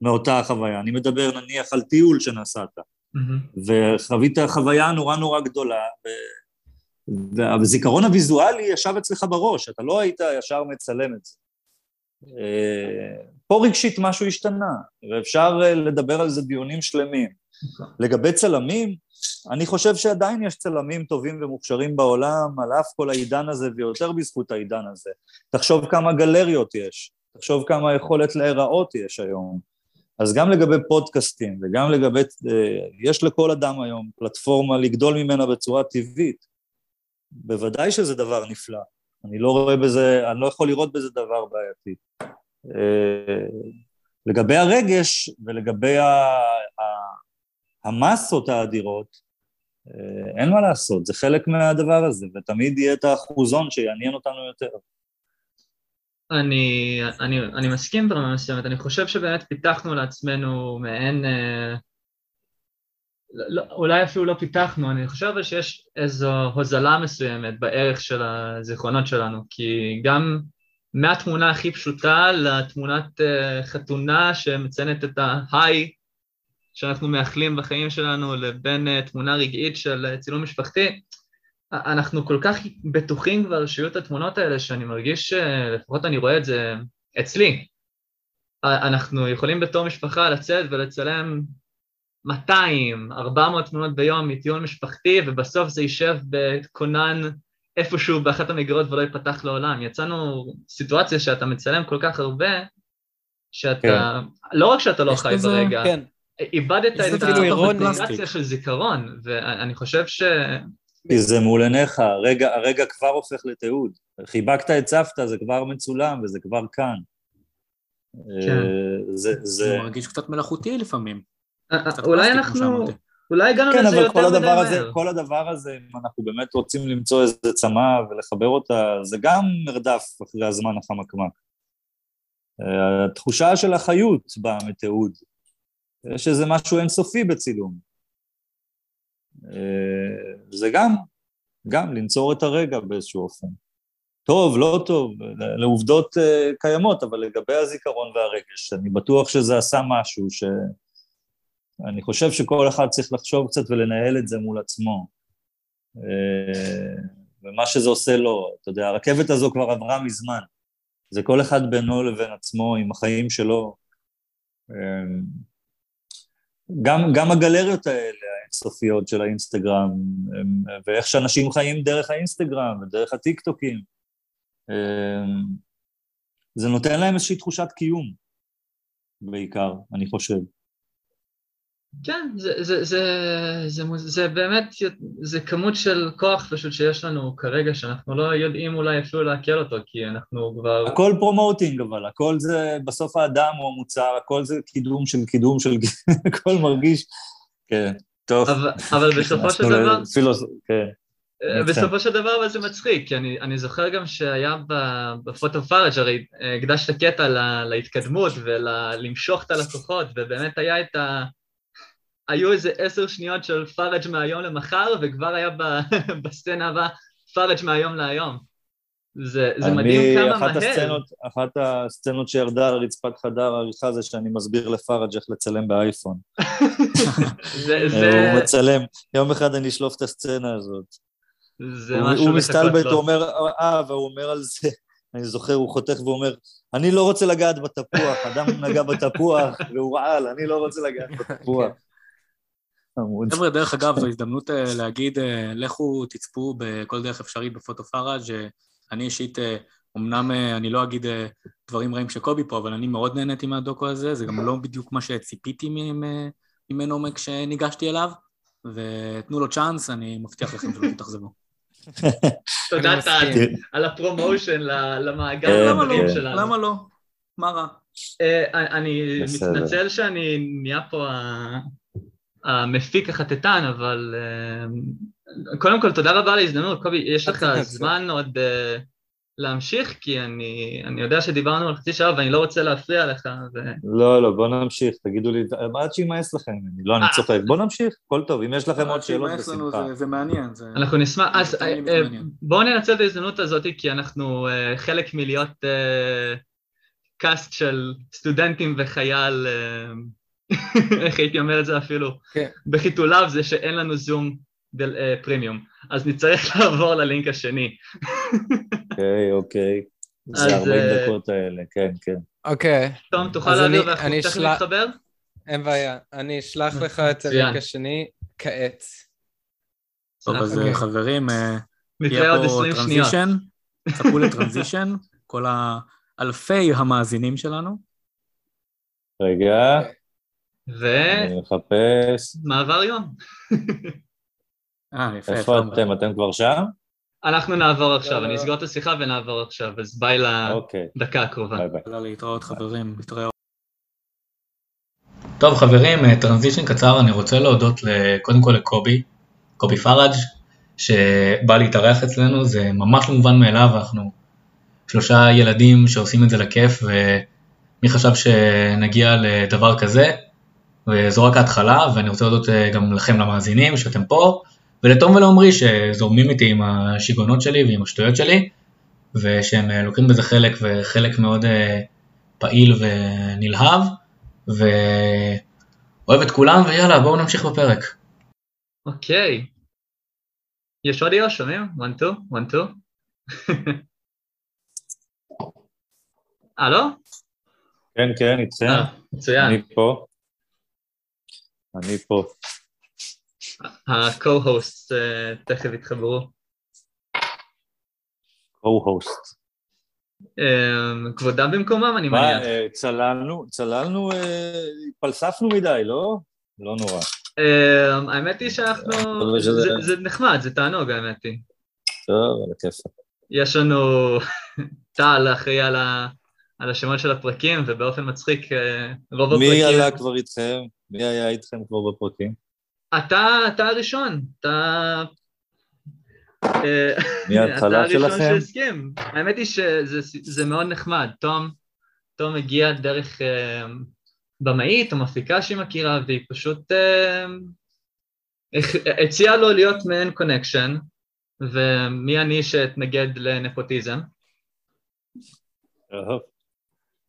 מאותה חוויה. אני מדבר נניח על טיול שנסעת, mm-hmm. וחווית חוויה נורא נורא גדולה. והזיכרון הוויזואלי ישב אצלך בראש, אתה לא היית ישר מצלם את זה. אה, פה רגשית משהו השתנה, ואפשר אה, לדבר על זה דיונים שלמים. לגבי צלמים, אני חושב שעדיין יש צלמים טובים ומוכשרים בעולם, על אף כל העידן הזה, ויותר בזכות העידן הזה. תחשוב כמה גלריות יש, תחשוב כמה יכולת להיראות יש היום. אז גם לגבי פודקאסטים וגם לגבי, אה, יש לכל אדם היום פלטפורמה לגדול ממנה בצורה טבעית. בוודאי שזה דבר נפלא. אני לא רואה בזה, אני לא יכול לראות בזה דבר בעייתי. אה, לגבי הרגש ולגבי המסות האדירות, אה, אין מה לעשות, זה חלק מהדבר הזה, ותמיד יהיה את האחוזון שיעניין אותנו יותר. אני, אני, אני מסכים ברמה מסוימת, אני חושב שבאמת פיתחנו לעצמנו מעין, אה, לא, אולי אפילו לא פיתחנו, אני חושב שיש איזו הוזלה מסוימת בערך של הזיכרונות שלנו, כי גם מהתמונה הכי פשוטה לתמונת אה, חתונה שמציינת את ההיי שאנחנו מאחלים בחיים שלנו לבין uh, תמונה רגעית של uh, צילום משפחתי, אנחנו כל כך בטוחים כבר שיהיו את התמונות האלה, שאני מרגיש, לפחות אני רואה את זה אצלי. אנחנו יכולים בתור משפחה לצאת ולצלם 200, 400 תמונות ביום מטיול משפחתי, ובסוף זה יישב בכונן איפשהו באחת המגירות ולא ייפתח לעולם. יצאנו סיטואציה שאתה מצלם כל כך הרבה, שאתה, כן. לא רק שאתה לא חי בזה, ברגע, כן. איבדת את האפליקציה של זיכרון, ואני חושב ש... כי זה מול עיניך, הרגע, הרגע כבר הופך לתיעוד. חיבקת את סבתא, זה כבר מצולם וזה כבר כאן. כן. אה, זה, זה... זה מרגיש קצת מלאכותי לפעמים. אה, אה, אולי אנחנו... אולי הגענו כן, לזה יותר מדי מהר. כל הדבר הזה, אם אנחנו באמת רוצים למצוא איזה צמא ולחבר אותה, זה גם מרדף אחרי הזמן החמקמק. התחושה של החיות באה מתיעוד. יש איזה משהו אינסופי בצילום. אה, זה גם, גם לנצור את הרגע באיזשהו אופן. טוב, לא טוב, לעובדות אה, קיימות, אבל לגבי הזיכרון והרגש, אני בטוח שזה עשה משהו ש... אני חושב שכל אחד צריך לחשוב קצת ולנהל את זה מול עצמו. אה, ומה שזה עושה לו, אתה יודע, הרכבת הזו כבר עברה מזמן. זה כל אחד בינו לבין עצמו, עם החיים שלו. גם, גם הגלריות האלה האינסופיות של האינסטגרם, ואיך שאנשים חיים דרך האינסטגרם ודרך הטיקטוקים, אמ, זה נותן להם איזושהי תחושת קיום, בעיקר, אני חושב. כן, זה, זה, זה, זה, זה באמת, זה כמות של כוח פשוט שיש לנו כרגע, שאנחנו לא יודעים אולי אפילו לעכל אותו, כי אנחנו כבר... הכל promoting אבל, הכל זה, בסוף האדם הוא המוצר, הכל זה קידום של קידום של... הכל מרגיש... כן, טוב. אבל, אבל בסופו של דבר... פילוס... כן. אה, בסופו של דבר אבל זה מצחיק, כי אני, אני זוכר גם שהיה בפוטו פארג' הרי הקדשת קטע להתקדמות ולמשוך את הלקוחות, ובאמת היה את ה... היו איזה עשר שניות של פארג' מהיום למחר, וכבר היה בסצנה הבאה פארג' מהיום להיום. זה, זה מדהים כמה אחת מהר. הסצנות, אחת הסצנות שירדה על רצפת חדר העריכה זה שאני מסביר לפארג' איך לצלם באייפון. זה, זה... הוא מצלם, יום אחד אני אשלוף את הסצנה הזאת. זה הוא, משהו הוא מסתלבט, הוא אומר, אה, והוא אומר על זה, אני זוכר, הוא חותך ואומר, אני לא רוצה לגעת בתפוח, אדם נגע בתפוח והוא רעל, אני לא רוצה לגעת בתפוח. חבר'ה, דרך אגב, זו הזדמנות אה, להגיד, אה, לכו תצפו בכל דרך אפשרית בפוטו פאראג'. אני אישית אמנם אני לא אגיד דברים רעים שקובי פה, אבל אני מאוד נהניתי מהדוקו הזה, זה גם לא בדיוק מה שציפיתי ממנו כשניגשתי אליו, ותנו לו צ'אנס, אני מבטיח לכם שלא תתאכזבו. תודה טל על הפרומושן למעגל הדברים כן, שלנו. למה לא? מה רע? אה, אני מתנצל שאני נהיה פה המפיק החטטן, אבל אה, קודם כל תודה רבה על ההזדמנות. קובי, יש לך זמן עוד אה, להמשיך? כי אני, אני יודע שדיברנו על חצי שעה ואני לא רוצה להפריע לך. ו... לא, לא, בוא נמשיך, תגידו לי, עד שימאס לכם, אני לא, אני צוחק, בוא נמשיך, הכל טוב, אם יש לכם עוד שאלות בשמחה. זה, זה מעניין. זה... אנחנו נשמח, אז בואו ננצל את ההזדמנות הזאת, כי אנחנו חלק מלהיות קאסט של סטודנטים וחייל, איך הייתי אומר את זה אפילו, כן. בחיתוליו זה שאין לנו זום פרימיום, אז נצטרך לעבור ללינק השני. אוקיי, אוקיי. זה 40 אה, דקות האלה, כן, כן. אוקיי. תום, תוכל להעביר ואנחנו תכף נתחבר? אין בעיה, אני אשלח לך את הלינק השני כעת. טוב, אז אוקיי. חברים, יהיה פה טרנזישן, צפו לטרנזישן, כל האלפי המאזינים שלנו. רגע. ו... אני מחפש. מעבר יום. אה, יפה. איפה אתם? אתם כבר שם? אנחנו נעבור עכשיו, אני אסגור את השיחה ונעבור עכשיו, אז ביי לדקה הקרובה. ביי ביי. תודה להתראות חברים, להתראות. טוב חברים, transition קצר, אני רוצה להודות קודם כל לקובי, קובי פראג', שבא להתארח אצלנו, זה ממש לא מובן מאליו, אנחנו שלושה ילדים שעושים את זה לכיף, ומי חשב שנגיע לדבר כזה, וזו רק ההתחלה, ואני רוצה להודות גם לכם למאזינים שאתם פה, ולתום ולעומרי שזורמים איתי עם השיגעונות שלי ועם השטויות שלי, ושהם לוקחים בזה חלק, וחלק מאוד פעיל ונלהב, ואוהב את כולם, ויאללה, בואו נמשיך בפרק. אוקיי. Okay. יש אודיו? שומעים? 1, 2, 1, 2. הלו? כן, כן, איתכם. אה, מצוין. אני פה. אני פה. ה-co-host אה, תכף יתחברו. co-host. אה, כבודם במקומם, אני מניח. מה, צללנו, צללנו, פלספנו מדי, לא? לא נורא. האמת היא שאנחנו... זה נחמד, זה תענוג, האמת היא. טוב, על הכיפה. יש לנו טל אחראי על ה... על השמות של הפרקים, ובאופן מצחיק, אה, רוב מי הפרקים... מי עלה כבר איתכם? מי היה איתכם כבר בפרקים? אתה, אתה הראשון, אתה... אה, מההתחלה שלכם? אתה הראשון שהסכים. האמת היא שזה מאוד נחמד. תום, תום הגיע דרך uh, במאית או מפיקה שהיא מכירה, והיא פשוט הציעה לו להיות מעין connection, ומי אני שאתנגד לנפוטיזם?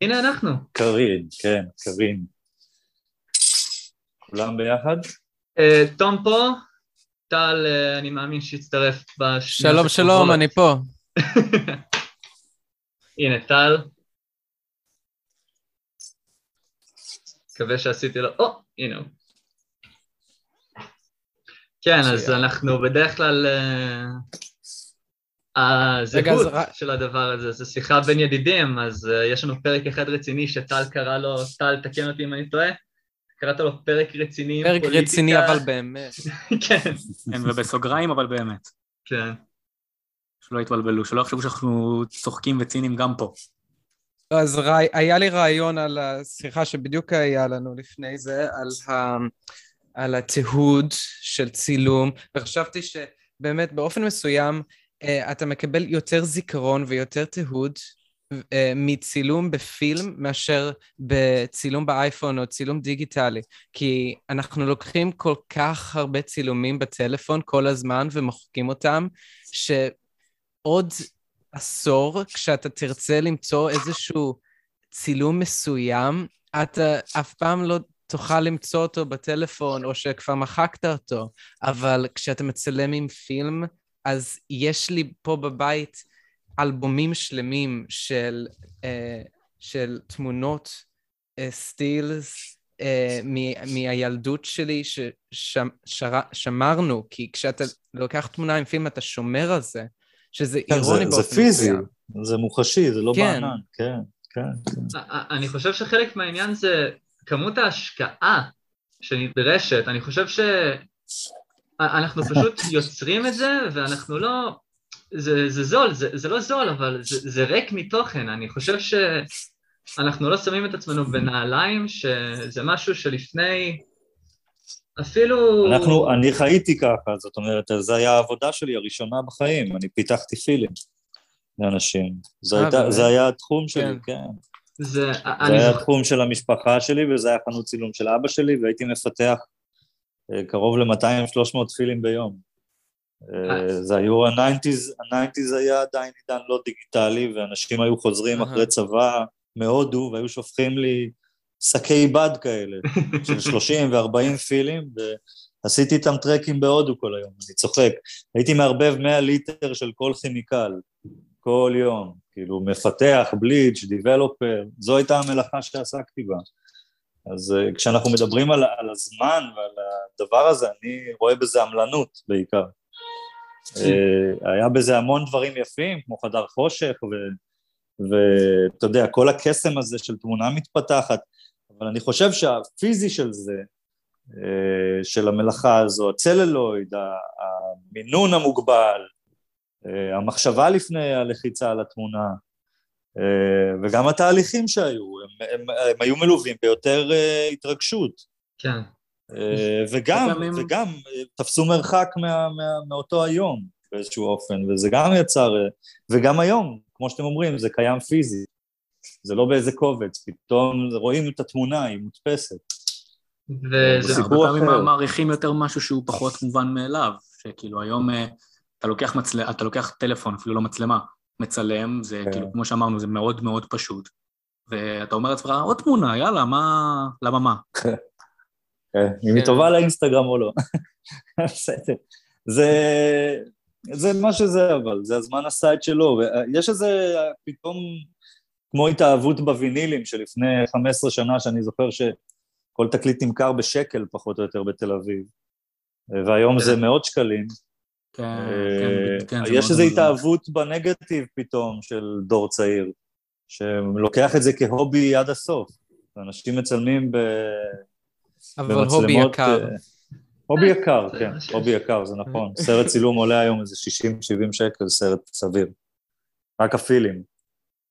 הנה אנחנו. קרין, כן, קרין. כולם ביחד? אה, תום פה, טל, אה, אני מאמין שיצטרף בשנייה שלום, שלום, אני פה. הנה, טל. מקווה שעשיתי לו... או, oh, הנה הוא. כן, אז אנחנו בדרך כלל... Uh, הזהות של הדבר הזה, זו שיחה בין ידידים, אז uh, יש לנו פרק אחד רציני שטל קרא לו, טל, תקן אותי אם אני טועה, קראת לו פרק רציני פרק פוליטיקה. רציני אבל באמת. כן. כן, ובסוגריים אבל באמת. כן. שלא יתבלבלו, שלא יחשבו שאנחנו צוחקים וציניים גם פה. לא, אז ראי, היה לי רעיון על השיחה שבדיוק היה לנו לפני זה, על, ה, על התיעוד של צילום, וחשבתי שבאמת באופן מסוים אתה מקבל יותר זיכרון ויותר תיעוד uh, מצילום בפילם מאשר בצילום באייפון או צילום דיגיטלי. כי אנחנו לוקחים כל כך הרבה צילומים בטלפון כל הזמן ומוחקים אותם, שעוד עשור, כשאתה תרצה למצוא איזשהו צילום מסוים, אתה אף פעם לא תוכל למצוא אותו בטלפון, או שכבר מחקת אותו, אבל כשאתה מצלם עם פילם, אז יש לי פה בבית אלבומים שלמים של, uh, של תמונות סטילס uh, uh, מהילדות שלי ששמרנו, כי כשאתה לוקח תמונה עם פילם אתה שומר על זה, שזה כן, אירוני באופן מסוים. זה פיזי, זה מוחשי, זה לא כן. בענן, כן, כן. כן. אני חושב שחלק מהעניין זה כמות ההשקעה שנדרשת. אני חושב שאנחנו פשוט יוצרים את זה, ואנחנו לא... זה, זה זול, זה, זה לא זול, אבל זה, זה ריק מתוכן. אני חושב שאנחנו לא שמים את עצמנו בנעליים, שזה משהו שלפני... אפילו... אנחנו, אני חייתי ככה, זאת אומרת, זו הייתה העבודה שלי הראשונה בחיים, אני פיתחתי פילים לאנשים. זה, אה, הייתה, באמת? זה היה התחום שלי, כן. כן. זה, זה אני היה זוכר, התחום של המשפחה שלי, וזה היה חנות צילום של אבא שלי, והייתי מפתח קרוב ל-200-300 פילים ביום. אה, זה היו ה-90's, ה-90's היה עדיין עידן לא דיגיטלי, ואנשים היו חוזרים. אחרי צבא מהודו, והיו שופכים לי שקי בד כאלה, של 30 ו-40 פילים, ועשיתי איתם טרקים בהודו כל היום, אני צוחק. הייתי מערבב 100 ליטר של כל כימיקל, כל יום, כאילו מפתח, בליץ', דיבלופר, זו הייתה המלאכה שעסקתי בה. אז uh, כשאנחנו מדברים על, על הזמן ועל הדבר הזה, אני רואה בזה עמלנות בעיקר. Uh, היה בזה המון דברים יפים, כמו חדר חושך, ואתה יודע, כל הקסם הזה של תמונה מתפתחת, אבל אני חושב שהפיזי של זה, uh, של המלאכה הזו, הצללויד, המינון המוגבל, uh, המחשבה לפני הלחיצה על התמונה, וגם התהליכים שהיו, הם, הם, הם היו מלווים ביותר uh, התרגשות. כן. אה, וגם, וגם הם- וגם אה, תפסו מרחק מה, מה, מאותו היום באיזשהו אופן, וזה גם יצר, אה, וגם היום, כמו שאתם אומרים, זה קיים פיזי. זה לא באיזה קובץ, פתאום רואים את התמונה, היא מודפסת. וזה הרבה פעמים. מעריכים יותר משהו שהוא פחות מובן מאליו, שכאילו היום אה, אתה לוקח, מצל... אתה לוקח טלפון, אפילו לא מצלמה, מצלם, זה כן. כאילו, כמו שאמרנו, זה מאוד מאוד פשוט. ואתה אומר לעצמך, עוד תמונה, יאללה, מה... למה מה? כן, אם היא כן. טובה לאינסטגרם או לא. בסדר. זה, זה מה שזה אבל, זה הזמן עשה את שלו. ויש איזה פתאום, כמו התאהבות בווינילים שלפני 15 שנה, שאני זוכר שכל תקליט נמכר בשקל פחות או יותר בתל אביב. והיום זה מאות שקלים. כן, אה, כן, כן, יש איזו התאהבות בנגטיב פתאום של דור צעיר, שלוקח את זה כהובי עד הסוף. אנשים מצלמים ב... אבל במצלמות, הובי יקר. אה, הובי יקר, כן, שיש. הובי יקר, זה נכון. סרט צילום עולה היום איזה 60-70 שקל, סרט סביר. רק הפילים.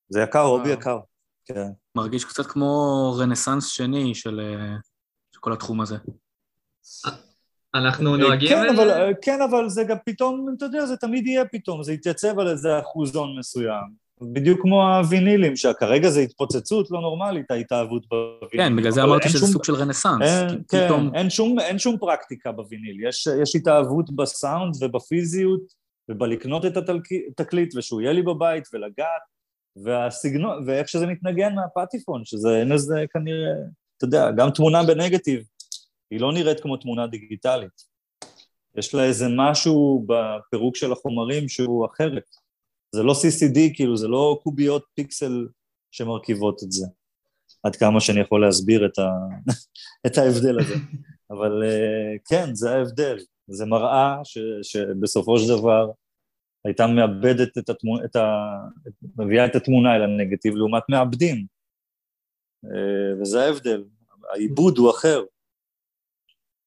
זה יקר, הובי. יקר. כן. מרגיש קצת כמו רנסאנס שני אה, של כל התחום הזה. אנחנו נוהגים... כן, אה, אבל, אה, כן, אבל זה גם פתאום, אתה יודע, זה תמיד יהיה פתאום, זה יתייצב על איזה אחוזון מסוים. בדיוק כמו הווינילים, שכרגע זה התפוצצות לא נורמלית, ההתאהבות בווינילים. כן, בגלל זה אמרתי שזה שום- סוג של רנסאנס. אין, כי כן, פתאום, אין שום, אין שום פרקטיקה בוויניל, יש, יש התאהבות בסאונד ובפיזיות ובלקנות את התקליט ושהוא יהיה לי בבית ולגעת והסגנון, ואיך שזה מתנגן מהפטיפון, שזה אין לזה כנראה, אתה יודע, גם תמונה בנגטיב, היא לא נראית כמו תמונה דיגיטלית. יש לה איזה משהו בפירוק של החומרים שהוא אחרת. זה לא CCD, כאילו, זה לא קוביות פיקסל שמרכיבות את זה. עד כמה שאני יכול להסביר את, ה... את ההבדל הזה. אבל אה, כן, זה ההבדל. זה מראה ש... שבסופו של דבר הייתה מאבדת את התמונה, את ה... מביאה את התמונה אל הנגטיב לעומת מעבדים. אה, וזה ההבדל. העיבוד הוא אחר.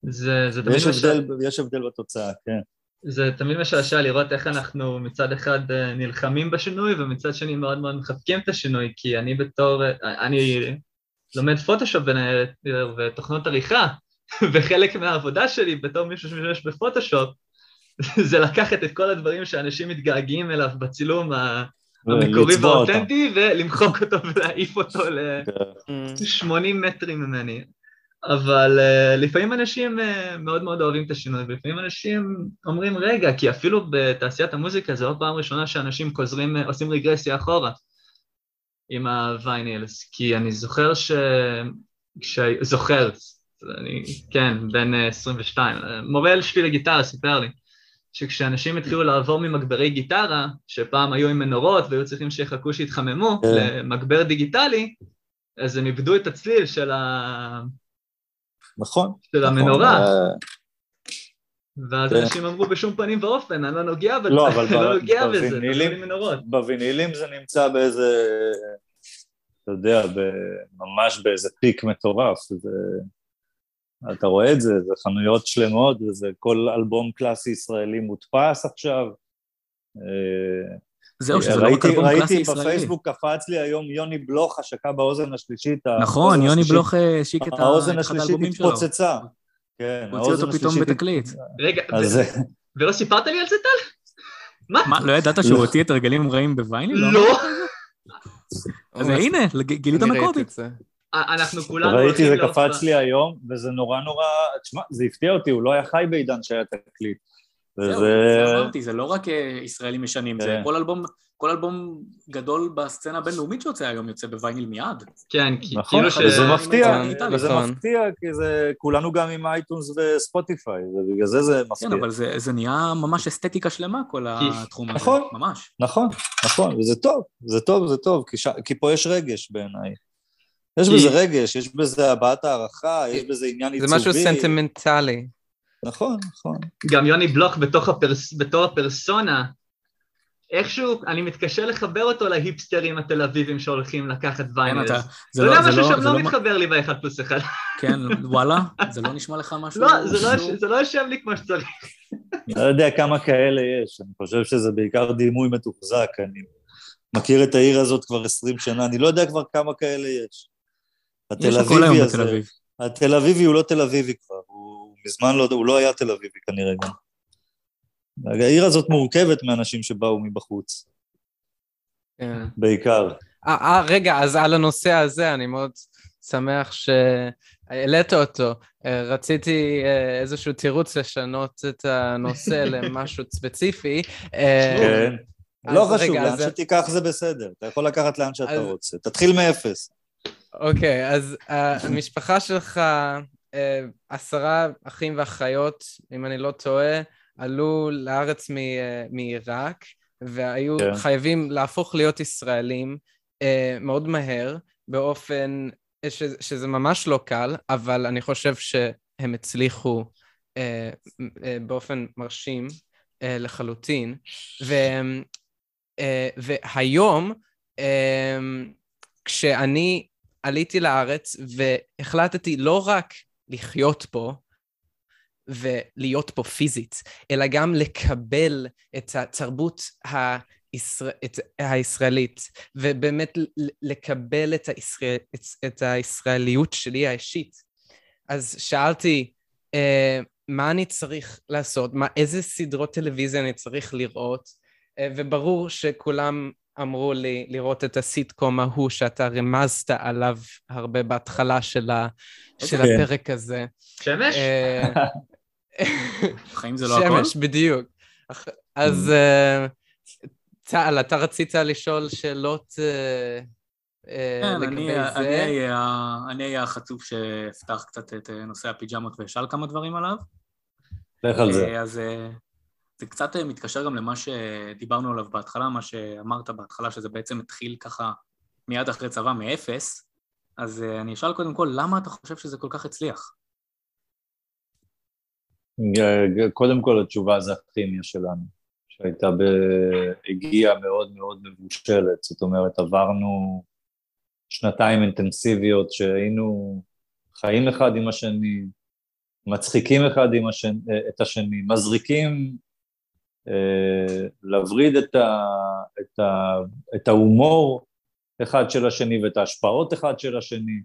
זה, זה תמיד ויש משע- הבדל, יש הבדל בתוצאה, כן. זה תמיד משעשע לראות איך אנחנו מצד אחד אה, נלחמים בשינוי ומצד שני מאוד מאוד מחבקים את השינוי, כי אני בתור, אה, אני לומד פוטושופ בין היתר ותוכנות עריכה, וחלק מהעבודה שלי בתור מישהו שמשתמש בפוטושופ, זה לקחת את כל הדברים שאנשים מתגעגעים אליו בצילום ה- המקורי. והאותנטי ולמחוק אותו ולהעיף אותו ל... כן. 80 מטרים ממני. אבל uh, לפעמים אנשים uh, מאוד מאוד אוהבים את השינוי, ולפעמים אנשים אומרים, רגע, כי אפילו בתעשיית המוזיקה זו לא פעם ראשונה שאנשים חוזרים, uh, עושים רגרסיה אחורה עם הוויינילס, כי אני זוכר ש... כש... זוכר, אני, כן, בן uh, 22, uh, מורה שלי לגיטרה סיפר לי, שכשאנשים התחילו לעבור ממגברי גיטרה, שפעם היו עם מנורות והיו צריכים שיחכו שיתחממו, כן. למגבר דיגיטלי, אז הם איבדו את הצליל של, ה... נכון. של נכון. המנורה. אה, ואז כן. אנשים אמרו בשום פנים ואופן, אני לא נוגע בזה, לא, אבל לא נוגע בזה, בווינילים זה נמצא באיזה, אתה יודע, ממש באיזה פיק מטורף. אתה רואה את זה, זה חנויות שלמות, וזה כל אלבום קלאסי ישראלי מודפס עכשיו. אה, זהו, שזה לא רק אלבום קלאסי ישראלי. ראיתי בפייסבוק, קפץ לי היום יוני בלוך, השקה באוזן השלישית. נכון, יוני בלוך השיק את האוזן השלישית התפוצצה. כן, הוציא אותו פתאום בתקליט. רגע, ולא סיפרת לי על זה, טל? מה? לא ידעת שהוא הוציא את הרגלים רעים בוויינים? לא. לא. אז הנה, גילית מקובי. אנחנו כולנו ראיתי, זה קפץ לי היום, וזה נורא נורא, תשמע, זה הפתיע אותי, הוא לא היה חי בעידן שהיה תקליט. זהו, זה אמרתי, זה לא רק אה, ישראלים משנים, זה כן. כל אלבום, כל אלבום גדול בסצנה הבינלאומית שיוצא היום יוצא בווייניל מיד. כן, נכון, כאילו וזה מפתיע, וזה נכון. מפתיע, כי זה, כולנו גם עם אייטונס וספוטיפיי, ובגלל זה זה מפתיע. כן, אבל זה נהיה ממש אסתטיקה שלמה, כל התחום הזה, נכון, ממש. נכון, נכון, וזה טוב, זה טוב, זה טוב, כי פה יש רגש בעיניי. יש בזה רגש, יש בזה הבעת הערכה, יש בזה עניין עיצובי. זה משהו סנטימנטלי. נכון, נכון. גם יוני בלוך בתוך הפרס, בתור הפרסונה, איכשהו אני מתקשה לחבר אותו להיפסטרים התל אביבים שהולכים לקחת vinyls. כן, זה לא, משהו שם לא, לא מתחבר לי באחד פלוס אחד. כן, וואלה, זה לא נשמע לך משהו... לא, זה לא יושב לי כמו שצריך. אני לא יודע כמה כאלה יש, אני חושב שזה בעיקר דימוי מתוחזק, אני מכיר את העיר הזאת כבר עשרים שנה, אני לא יודע כבר כמה כאלה יש. התל אביבי הזה, התל אביבי הוא לא תל אביבי כבר, מזמן לא, הוא לא היה תל אביבי כנראה גם. העיר הזאת מורכבת מאנשים שבאו מבחוץ. כן. בעיקר. אה, אה, רגע, אז על הנושא הזה אני מאוד שמח שהעלית אותו. אה, רציתי אה, איזשהו תירוץ לשנות את הנושא למשהו ספציפי. כן. לא חשוב, לאן שתיקח זה בסדר, אתה יכול לקחת לאן שאתה רוצה. תתחיל מאפס. אוקיי, אז המשפחה שלך, עשרה אחים ואחיות, אם אני לא טועה, עלו לארץ מעיראק, והיו כן. חייבים להפוך להיות ישראלים uh, מאוד מהר, באופן ש, שזה ממש לא קל, אבל אני חושב שהם הצליחו uh, uh, באופן מרשים uh, לחלוטין. ו, uh, והיום, uh, כשאני עליתי לארץ והחלטתי לא רק לחיות פה, ולהיות פה פיזית, אלא גם לקבל את התרבות הישראל, את הישראלית, ובאמת לקבל את, הישראל, את, את הישראליות שלי האישית. אז שאלתי, אה, מה אני צריך לעשות? מה, איזה סדרות טלוויזיה אני צריך לראות? אה, וברור שכולם אמרו לי לראות את הסיטקום ההוא שאתה רמזת עליו הרבה בהתחלה של, ה, של כן. הפרק הזה. שמש? אה, חיים זה לא הכל? שמש, בדיוק. אז אה, טל, אתה רצית לשאול שאלות אה, כן, לגבי זה? אני אהיה החצוף שאפתח קצת את נושא הפיג'מות ואשאל כמה דברים עליו. לך על זה. אז זה קצת מתקשר גם למה שדיברנו עליו בהתחלה, מה שאמרת בהתחלה, שזה בעצם התחיל ככה מיד אחרי צבא, מאפס. אז אני אשאל קודם כל, למה אתה חושב שזה כל כך הצליח? קודם כל התשובה זה הכימיה שלנו, שהייתה, ב... הגיעה מאוד מאוד מבושלת, זאת אומרת עברנו שנתיים אינטנסיביות שהיינו חיים אחד עם השני, מצחיקים אחד עם השני, את השני, מזריקים אה, להבריד את, ה, את, ה, את ההומור אחד של השני ואת ההשפעות אחד של השני.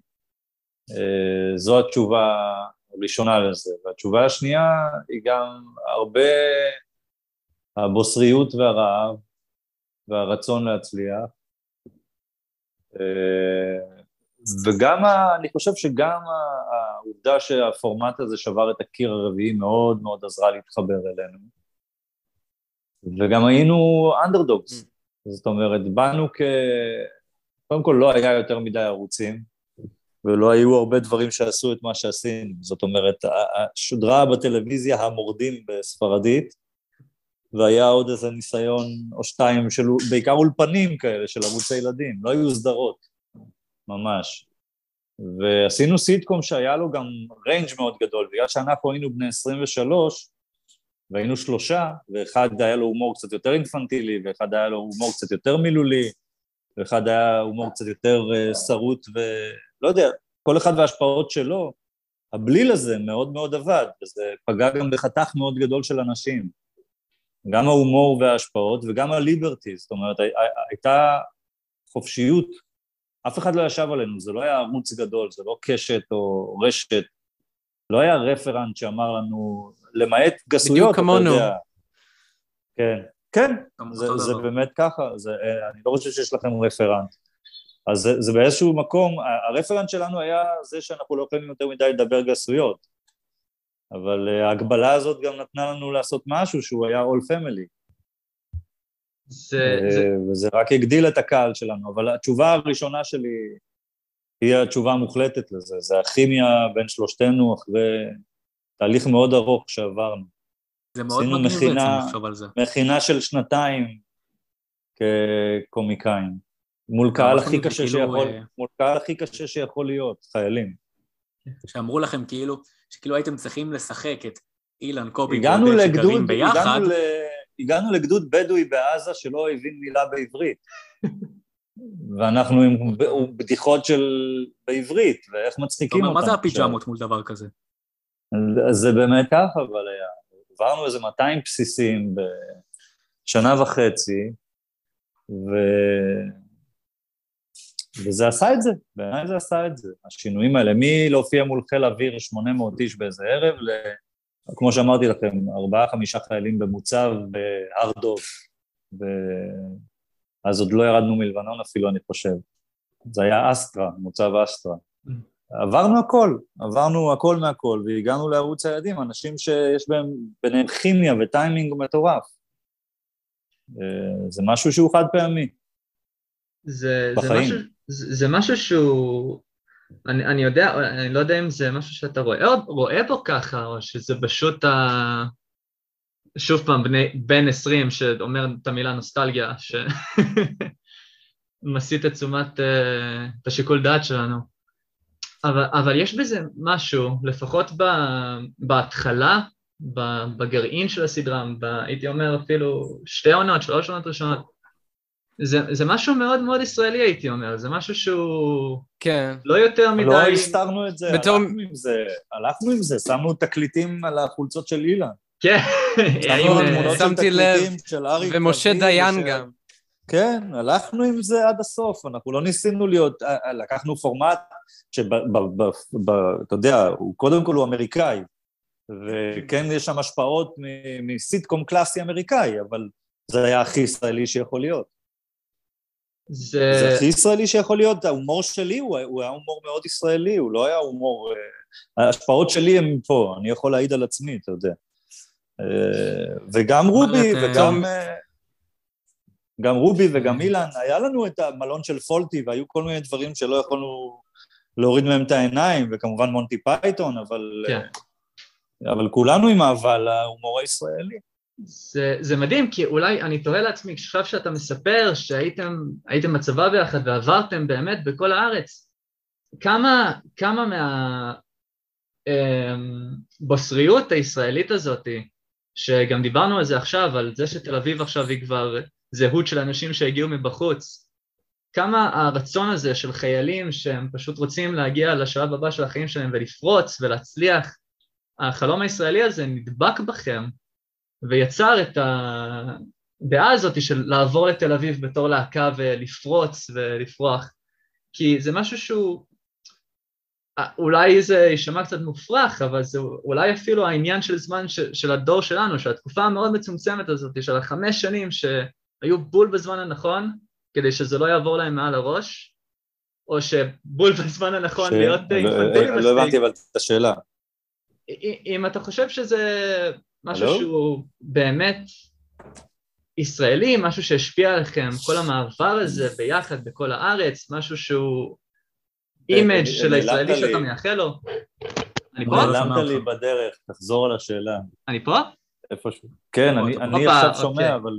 אה, זו התשובה ראשונה לזה. והתשובה השנייה היא גם הרבה הבוסריות והרעב והרצון להצליח. אה, וגם, ה, אני חושב שגם העובדה שהפורמט הזה שבר את הקיר הרביעי מאוד מאוד עזרה להתחבר אלינו. וגם היינו אנדרדוגס, mm. זאת אומרת, באנו כ... קודם כל לא היה יותר מדי ערוצים, ולא היו הרבה דברים שעשו את מה שעשינו. זאת אומרת, שודרה בטלוויזיה המורדים בספרדית, והיה עוד איזה ניסיון או שתיים של, בעיקר אולפנים כאלה של ערוצי ילדים, לא היו סדרות, ממש. ועשינו סיטקום שהיה לו גם ריינג' מאוד גדול, בגלל שאנחנו היינו בני 23, והיינו שלושה, ואחד היה לו הומור קצת יותר אינפנטילי, ואחד היה לו הומור קצת יותר מילולי, ואחד היה הומור קצת יותר uh, שרוט ולא יודע, כל אחד וההשפעות שלו, הבליל הזה מאוד מאוד עבד, וזה פגע גם בחתך מאוד גדול של אנשים. גם ההומור וההשפעות וגם הליברטי, זאת אומרת, הייתה חופשיות, אף אחד לא ישב עלינו, זה לא היה ערוץ גדול, זה לא קשת או רשת, לא היה רפרנט שאמר לנו, למעט גסויות, אתה יודע. כן, כן, זה, זה באמת ככה, זה, אני לא חושב שיש לכם רפרנט. אז זה, זה באיזשהו מקום, הרפרנט שלנו היה זה שאנחנו לא יכולים יותר מדי לדבר גסויות, אבל אה, ההגבלה הזאת גם נתנה לנו לעשות משהו שהוא היה all family. זה, זה... אה, וזה רק הגדיל את הקהל שלנו, אבל התשובה הראשונה שלי היא התשובה המוחלטת לזה, זה הכימיה בין שלושתנו אחרי תהליך מאוד ארוך שעברנו. זה מאוד מגניב בעצם לחשוב על זה. מכינה של שנתיים כקומיקאים. מול קהל הכי קשה כאילו, שיכול, אה, מול קהל הכי קשה שיכול להיות, חיילים. שאמרו לכם כאילו, שכאילו הייתם צריכים לשחק את אילן, קובי ועודד שגרים ביחד. הגענו, ל... הגענו לגדוד בדואי בעזה שלא הבין מילה בעברית. ואנחנו עם בדיחות של... בעברית, ואיך מצחיקים אותם. מה זה הפיג'מות מול דבר כזה? זה באמת ככה, אבל היה. עברנו איזה 200 בסיסים בשנה וחצי, ו... וזה עשה את זה, בעיניי זה עשה את זה, השינויים האלה, מלהופיע מול חיל אוויר 800 איש באיזה ערב, ל... כמו שאמרתי לכם, ארבעה חמישה חיילים במוצב בהר דוב, ואז עוד לא ירדנו מלבנון אפילו, אני חושב. זה היה אסטרה, מוצב אסטרה. עברנו הכל, עברנו הכל מהכל, והגענו לערוץ הילדים, אנשים שיש בהם, ביניהם כימיה וטיימינג מטורף. אה, זה משהו שהוא חד פעמי. זה, זה, משהו, זה, זה משהו שהוא, אני, אני יודע, אני לא יודע אם זה משהו שאתה רואה, רואה בו ככה, או שזה פשוט ה... שוב פעם, בני, בן עשרים שאומר את המילה נוסטלגיה, שמסיט את תשומת, אה, את השיקול דעת שלנו. אבל, אבל יש בזה משהו, לפחות ב, בהתחלה, בגרעין של הסדרה, ב, הייתי אומר אפילו שתי עונות, שלוש עונות ראשונות, זה, זה משהו מאוד מאוד ישראלי הייתי אומר, זה משהו שהוא... כן. לא יותר מדי... לא הסתרנו את זה, בתור... הלכנו עם זה, הלכנו עם זה, שמנו תקליטים על החולצות של אילן. כן. שמתי לב, ומשה דיין גם. כן, הלכנו עם זה עד הסוף, אנחנו לא ניסינו להיות, אה, אה, לקחנו פורמט שאתה יודע, הוא קודם כל הוא אמריקאי, וכן יש שם השפעות מסיטקום קלאסי אמריקאי, אבל זה היה הכי ישראלי שיכול להיות. זה... זה הכי ישראלי שיכול להיות, ההומור שלי הוא, הוא היה הומור מאוד ישראלי, הוא לא היה הומור... אה, ההשפעות שלי הן פה, אני יכול להעיד על עצמי, אתה יודע. אה, וגם רובי וגם... אה, גם רובי וגם אילן, היה לנו את המלון של פולטי והיו כל מיני דברים שלא יכולנו להוריד מהם את העיניים, וכמובן מונטי פייתון, אבל... כן. אבל כולנו עם אהבה להומור הישראלי. זה, זה מדהים, כי אולי אני תוהה לעצמי, עכשיו שאתה מספר שהייתם בצבא ביחד ועברתם באמת בכל הארץ, כמה, כמה מהבוסריות אמ, הישראלית הזאת, שגם דיברנו על זה עכשיו, על זה שתל אביב עכשיו היא כבר זהות של אנשים שהגיעו מבחוץ, כמה הרצון הזה של חיילים שהם פשוט רוצים להגיע לשלב הבא של החיים שלהם ולפרוץ ולהצליח, החלום הישראלי הזה נדבק בכם ויצר את הדעה הזאת של לעבור לתל אביב בתור להקה ולפרוץ ולפרוח, כי זה משהו שהוא, אולי זה יישמע קצת מופרך, אבל זה אולי אפילו העניין של זמן ש, של הדור שלנו, של התקופה המאוד מצומצמת הזאת, של החמש שנים שהיו בול בזמן הנכון, כדי שזה לא יעבור להם מעל הראש, או שבול בזמן הנכון ש... להיות אינפנטילי מספיק. לא הבנתי אבל את השאלה. אם אתה חושב שזה משהו Hello? שהוא באמת ישראלי, משהו שהשפיע עליכם, כל המעבר הזה ביחד בכל הארץ, משהו שהוא image של הישראלי שאתה מייחל לו. אני פה? נעלמת לי בדרך, תחזור על השאלה. אני פה? איפשהו. כן, אני עכשיו שומע, אוקיי. אבל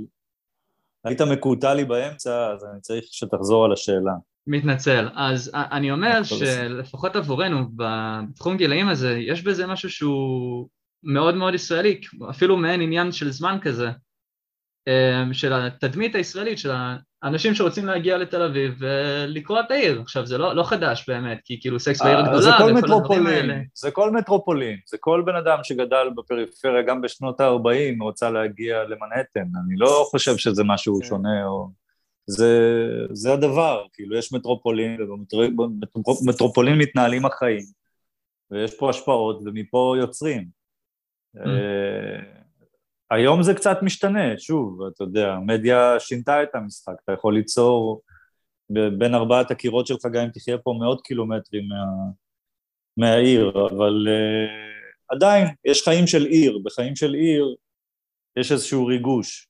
היית מקוטע לי באמצע, אז אני צריך שתחזור על השאלה. מתנצל. אז אני אומר שלפחות עבורנו, בתחום גילאים הזה, יש בזה משהו שהוא מאוד מאוד ישראלי, אפילו מעין עניין של זמן כזה, של התדמית הישראלית, של האנשים שרוצים להגיע לתל אביב ולקרוא את העיר. עכשיו, זה לא, לא חדש באמת, כי כאילו סקס בעיר גדולה זה כל מטרופולין, זה כל מטרופולין, זה כל בן אדם שגדל בפריפריה גם בשנות ה-40 רוצה להגיע למנהטן, אני לא חושב שזה משהו כן. שונה או... זה, זה הדבר, כאילו יש מטרופולין, ובמטרופולין מתנהלים החיים, ויש פה השפעות, ומפה יוצרים. Mm. היום זה קצת משתנה, שוב, אתה יודע, המדיה שינתה את המשחק, אתה יכול ליצור בין ארבעת הקירות שלך גם אם תחיה פה מאות קילומטרים מה, מהעיר, אבל uh, עדיין יש חיים של עיר, בחיים של עיר יש איזשהו ריגוש,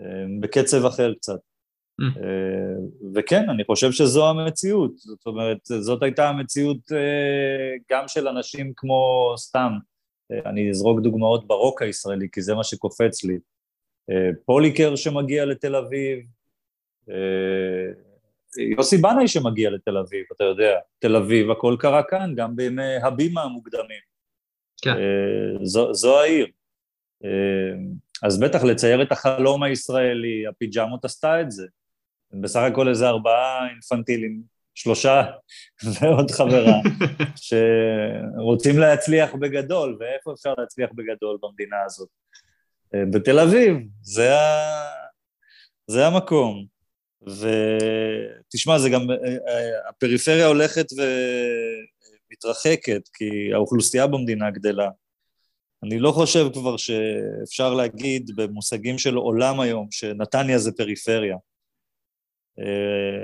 uh, בקצב אחר קצת. Mm. Uh, וכן, אני חושב שזו המציאות, זאת אומרת, זאת הייתה המציאות uh, גם של אנשים כמו סתם, אני אזרוק דוגמאות ברוק הישראלי, כי זה מה שקופץ לי. אה, פוליקר שמגיע לתל אביב, אה, יוסי בנאי שמגיע לתל אביב, אתה יודע, תל אביב, הכל קרה כאן, גם בימי הבימה המוקדמים. כן. אה, זו, זו העיר. אז בטח לצייר את החלום הישראלי, הפיג'מות עשתה את זה. בסך הכל איזה ארבעה אינפנטילים שלושה ועוד חברה, שרוצים להצליח בגדול, ואיפה אפשר להצליח בגדול במדינה הזאת? אה, בתל אביב, זה, ה... זה המקום. ותשמע, זה גם, אה, אה, הפריפריה הולכת ומתרחקת, כי האוכלוסייה במדינה גדלה. אני לא חושב כבר שאפשר להגיד במושגים של עולם היום שנתניה זה פריפריה.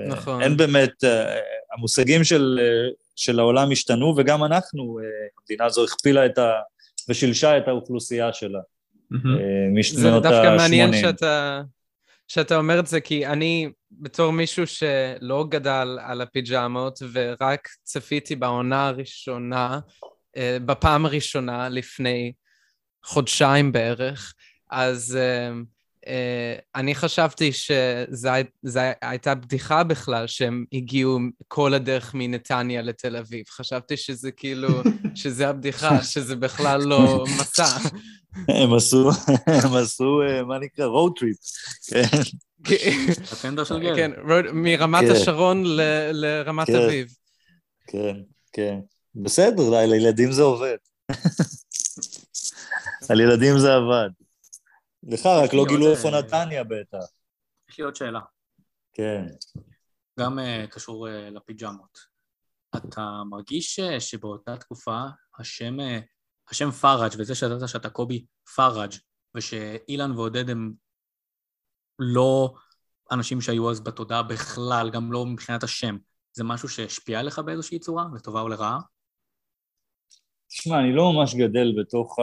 נכון. אין באמת, אה, המושגים של, אה, של העולם השתנו, וגם אנחנו, אה, המדינה הזו הכפילה את ה... ושילשה את האוכלוסייה שלה. משנות ה-80. זה דווקא מעניין שאתה, שאתה אומר את זה, כי אני, בתור מישהו שלא גדל על הפיג'מות, ורק צפיתי בעונה הראשונה, בפעם הראשונה לפני חודשיים בערך, אז Uh, אני חשבתי שזו הייתה בדיחה בכלל, שהם הגיעו כל הדרך מנתניה לתל אביב. חשבתי שזה כאילו, שזה הבדיחה, שזה בכלל לא מסע. הם עשו, הם עשו, אה, מה נקרא? road trip. כן, כן מרמת כן. השרון לרמת כן. אביב. כן, כן. בסדר, לילדים זה עובד. על ילדים זה עבד. לך רק לא גילו איפה אה, נתניה בטח. יש לי עוד שאלה. כן. גם uh, קשור uh, לפיג'מות. אתה מרגיש uh, שבאותה תקופה השם, uh, השם פראג' וזה שידעת שאתה קובי פראג' ושאילן ועודד הם לא אנשים שהיו אז בתודעה בכלל, גם לא מבחינת השם, זה משהו שהשפיע עליך באיזושהי צורה, לטובה או לרעה? תשמע, אני לא ממש גדל בתוך ה...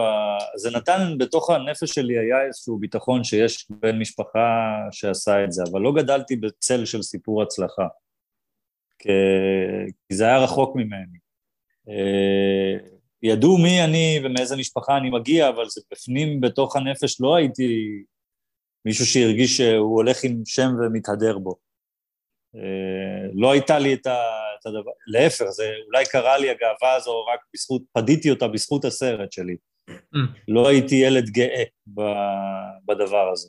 זה נתן, בתוך הנפש שלי היה איזשהו ביטחון שיש בן משפחה שעשה את זה, אבל לא גדלתי בצל של סיפור הצלחה, כי זה היה רחוק ממני. אה, ידעו מי אני ומאיזה משפחה אני מגיע, אבל זה בפנים, בתוך הנפש, לא הייתי מישהו שהרגיש שהוא הולך עם שם ומתהדר בו. אה, לא הייתה לי את, ה, את הדבר, להפך, זה אולי קרה לי הגאווה הזו רק בזכות, פדיתי אותה בזכות הסרט שלי. Mm. לא הייתי ילד גאה בדבר הזה.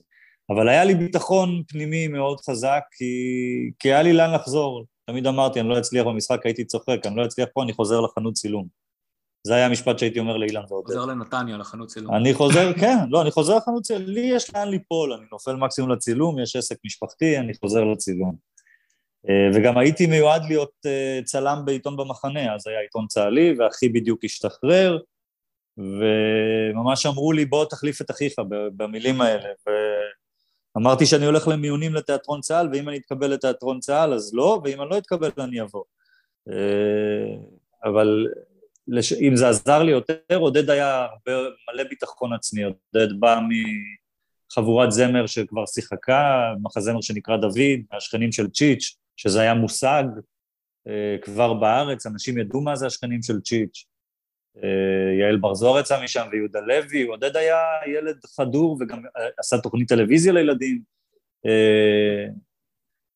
אבל היה לי ביטחון פנימי מאוד חזק, כי, כי היה לי לאן לחזור. תמיד אמרתי, אני לא אצליח במשחק, הייתי צוחק, אני לא אצליח פה, אני חוזר לחנות צילום. זה היה המשפט שהייתי אומר לאילן ועודד. חוזר לנתניה, לחנות צילום. אני חוזר, כן, לא, אני חוזר לחנות צילום, לי יש לאן ליפול, אני נופל מקסימום לצילום, יש עסק משפחתי, אני חוזר לצילום. אה, וגם הייתי מיועד להיות אה, צלם בעיתון במחנה, אז היה עיתון צה"לי, ואחי בדיוק השתחרר, וממש אמרו לי, בוא תחליף את אחיך במילים האלה, ואמרתי שאני הולך למיונים לתיאטרון צה"ל, ואם אני אתקבל לתיאטרון צה"ל אז לא, ואם אני לא אתקבל אני אבוא. אה, אבל אם זה עזר לי יותר, עודד היה הרבה, מלא ביטחון עצמי, עודד בא מחבורת זמר שכבר שיחקה, מחזמר שנקרא דוד, מהשכנים של צ'יץ', שזה היה מושג uh, כבר בארץ, אנשים ידעו מה זה השכנים של צ'יץ'. Uh, יעל בר זוהר יצא משם ויהודה לוי, עודד היה ילד חדור וגם uh, עשה תוכנית טלוויזיה לילדים. Uh,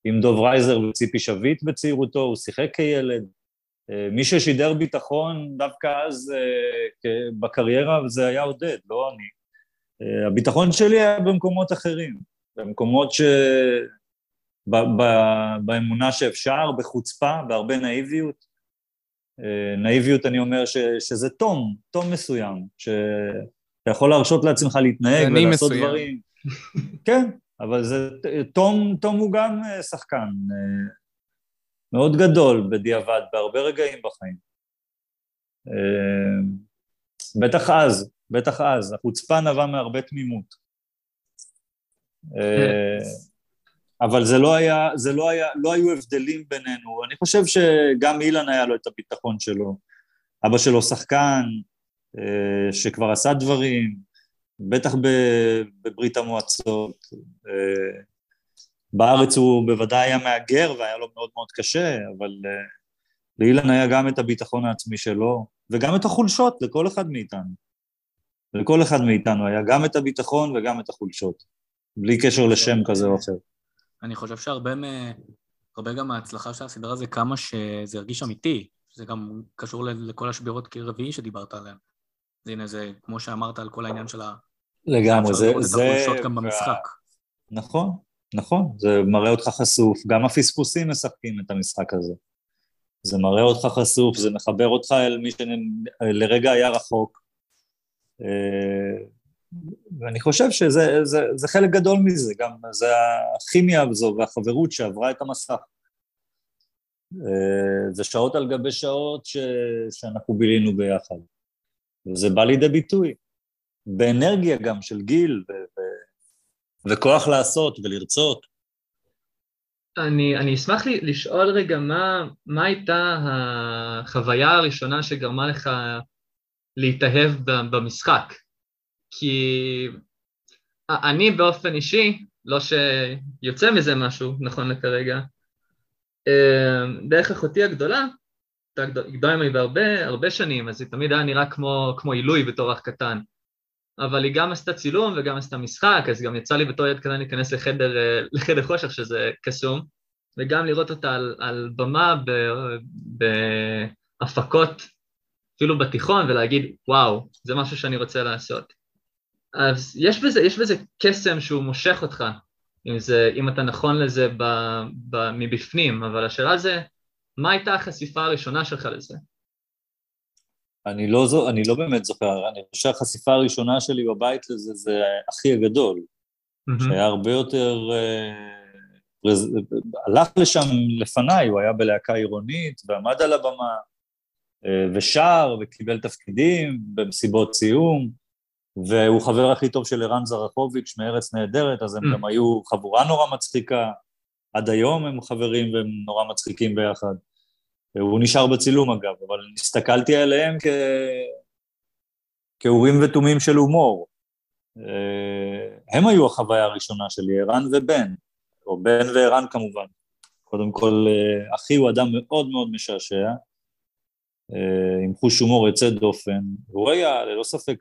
עם דוב רייזר וציפי שביט בצעירותו, הוא שיחק כילד. מי ששידר ביטחון דווקא אז בקריירה זה היה עודד, לא אני. הביטחון שלי היה במקומות אחרים, במקומות ש... ב, ב, באמונה שאפשר, בחוצפה, בהרבה נאיביות. נאיביות אני אומר ש, שזה תום, תום מסוים, שאתה יכול להרשות לעצמך להתנהג ולעשות מסוים. דברים. כן, אבל זה, תום, תום הוא גם שחקן מאוד גדול בדיעבד, בהרבה רגעים בחיים. בטח אז, בטח אז, החוצפה נבעה מהרבה תמימות. אה, אבל זה לא היה, זה לא היה, לא היו הבדלים בינינו. אני חושב שגם אילן היה לו את הביטחון שלו. אבא שלו שחקן, אה, שכבר עשה דברים, בטח בברית המועצות. אה, בארץ הוא בוודאי היה מהגר והיה לו מאוד מאוד קשה, אבל לאילן היה גם את הביטחון העצמי שלו, וגם את החולשות לכל אחד מאיתנו. לכל אחד מאיתנו היה גם את הביטחון וגם את החולשות, בלי קשר לשם כזה או אחר. אני חושב שהרבה מ... הרבה גם מההצלחה של הסדרה זה כמה שזה הרגיש אמיתי, זה גם קשור לכל השבירות כרביעי שדיברת עליהן. אז הנה, זה כמו שאמרת על כל העניין של ה... לגמרי, זה... זה... גם במשחק. נכון, נכון, זה מראה אותך חשוף, גם הפספוסים משחקים את המשחק הזה. זה מראה אותך חשוף, זה מחבר אותך אל מי שלרגע היה רחוק, אה, ואני חושב שזה זה, זה חלק גדול מזה, גם זה הכימיה הזו והחברות שעברה את המסך. אה, זה שעות על גבי שעות ש, שאנחנו בילינו ביחד, וזה בא לידי ביטוי, באנרגיה גם של גיל ו, ו, וכוח לעשות ולרצות. אני, אני אשמח לי, לשאול רגע מה, מה הייתה החוויה הראשונה שגרמה לך להתאהב במשחק. כי אני באופן אישי, לא שיוצא מזה משהו נכון לכרגע, אמ, דרך אחותי הגדולה, הייתה גדולה ממני בהרבה הרבה שנים, אז היא תמיד היה נראה כמו, כמו עילוי בתור אח קטן. אבל היא גם עשתה צילום וגם עשתה משחק, אז גם יצא לי בתור ילד קטן להיכנס לחדר, אה, לחדר חושך, שזה קסום, וגם לראות אותה על, על במה בהפקות אפילו בתיכון ולהגיד, וואו, זה משהו שאני רוצה לעשות. אז יש בזה, יש בזה קסם שהוא מושך אותך, אם, זה, אם אתה נכון לזה ב, ב, מבפנים, אבל השאלה זה, מה הייתה החשיפה הראשונה שלך לזה? אני לא, זו, אני לא באמת זוכר, אני חושב שהחשיפה הראשונה שלי בבית לזה זה אחי הגדול, mm-hmm. שהיה הרבה יותר... uh, הלך לשם לפניי, הוא היה בלהקה עירונית ועמד על הבמה, אה, ושר וקיבל תפקידים במסיבות סיום, והוא חבר הכי טוב של ערן זרחוביץ' מארץ נהדרת, אז הם mm. גם היו חבורה נורא מצחיקה, עד היום הם חברים והם נורא מצחיקים ביחד. הוא נשאר בצילום אגב, אבל הסתכלתי עליהם כ... כאורים ותומים של הומור. אה, הם היו החוויה הראשונה שלי, ערן ובן, או בן וערן כמובן. קודם כל, אה, אחי הוא אדם מאוד מאוד משעשע, אה, עם חוש הומור יוצא דופן, והוא היה ללא ספק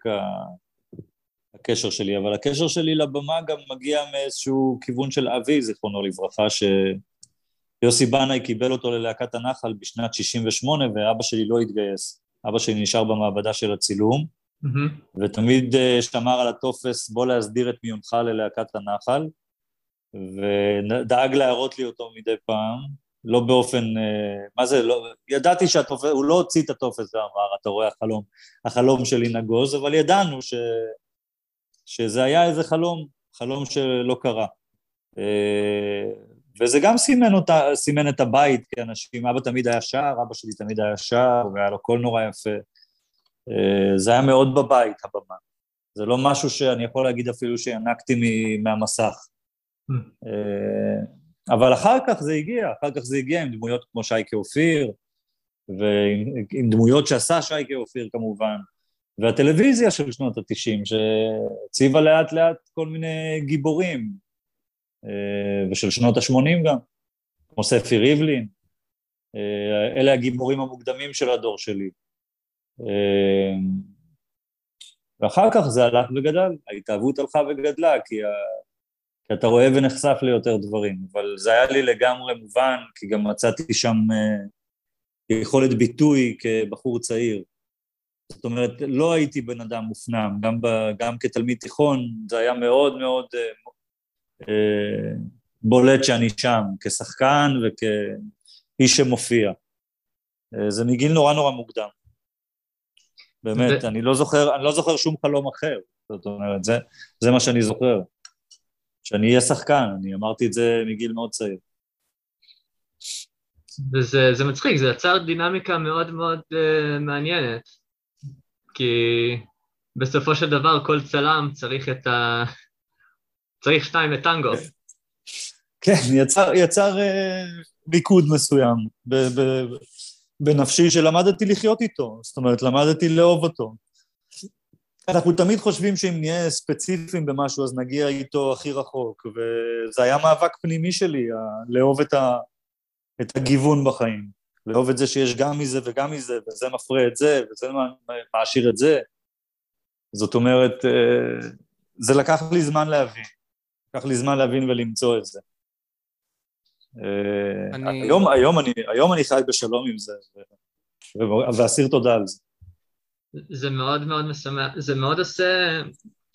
הקשר שלי, אבל הקשר שלי לבמה גם מגיע מאיזשהו כיוון של אבי, זיכרונו לברכה, שיוסי בנאי קיבל אותו ללהקת הנחל בשנת 68' ואבא שלי לא התגייס. אבא שלי נשאר במעבדה של הצילום, mm-hmm. ותמיד אה, שמר על הטופס בוא להסדיר את מיונך ללהקת הנחל, ודאג להראות לי אותו מדי פעם, לא באופן, אה, מה זה, לא, ידעתי שהטופס, הוא לא הוציא את הטופס ואמר, אתה רואה החלום, החלום שלי נגוז, אבל ידענו ש, שזה היה איזה חלום, חלום שלא קרה. אה, וזה גם סימן, אותה, סימן את הבית כאנשים, אבא תמיד היה שר, אבא שלי תמיד היה שר, והיה לו קול נורא יפה. אה, זה היה מאוד בבית, הבמה. זה לא משהו שאני יכול להגיד אפילו שינקתי מהמסך. Mm. אבל אחר כך זה הגיע, אחר כך זה הגיע עם דמויות כמו שייקה אופיר, ועם דמויות שעשה שייקה אופיר כמובן, והטלוויזיה של שנות התשעים, שהציבה לאט לאט כל מיני גיבורים, אה, ושל שנות השמונים גם, כמו ספי ריבלין, אה, אלה הגיבורים המוקדמים של הדור שלי. אה, ואחר כך זה הלך וגדל, ההתאהבות הלכה וגדלה, כי כי אתה רואה ונחשף ליותר דברים, אבל זה היה לי לגמרי מובן, כי גם מצאתי שם, יכולת ביטוי כבחור צעיר. זאת אומרת, לא הייתי בן אדם מופנם, גם, ב, גם כתלמיד תיכון זה היה מאוד מאוד אה, אה, בולט שאני שם, כשחקן וכאיש שמופיע. אה, זה מגיל נורא נורא מוקדם. באמת, ו... אני, לא זוכר, אני לא זוכר שום חלום אחר, זאת אומרת, זה, זה מה שאני זוכר. שאני אהיה שחקן, אני אמרתי את זה מגיל מאוד צעיר. וזה מצחיק, זה יצר דינמיקה מאוד מאוד uh, מעניינת, כי בסופו של דבר כל צלם צריך את ה... צריך שתיים לטנגו. כן, יצר, יצר uh, מיקוד מסוים ב, ב, בנפשי שלמדתי לחיות איתו, זאת אומרת, למדתי לאהוב אותו. אנחנו תמיד חושבים שאם נהיה ספציפיים במשהו אז נגיע איתו הכי רחוק, וזה היה מאבק פנימי שלי, לאהוב את, ה, את הגיוון בחיים, לאהוב את זה שיש גם מזה וגם מזה, וזה מפרה את זה, וזה מעשיר את זה. זאת אומרת, אה, זה לקח לי זמן להבין, לקח לי זמן להבין ולמצוא את זה. אה, אני... היום, היום, אני, היום אני חי בשלום עם זה, ואסיר תודה על זה. זה מאוד מאוד משמח, זה מאוד עושה,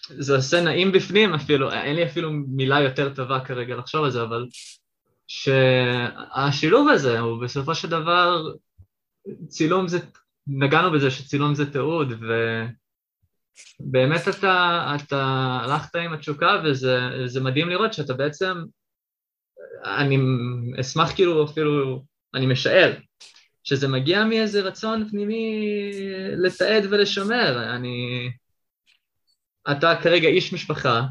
זה עושה נעים בפנים אפילו, אין לי אפילו מילה יותר טובה כרגע לחשוב על זה, אבל שהשילוב הזה הוא בסופו של דבר, צילום זה, נגענו בזה שצילום זה תיעוד, ובאמת אתה, אתה הלכת עם התשוקה וזה מדהים לראות שאתה בעצם, אני אשמח כאילו אפילו, אני משער, שזה מגיע מאיזה רצון פנימי לתעד ולשמר. אני... אתה כרגע איש משפחה,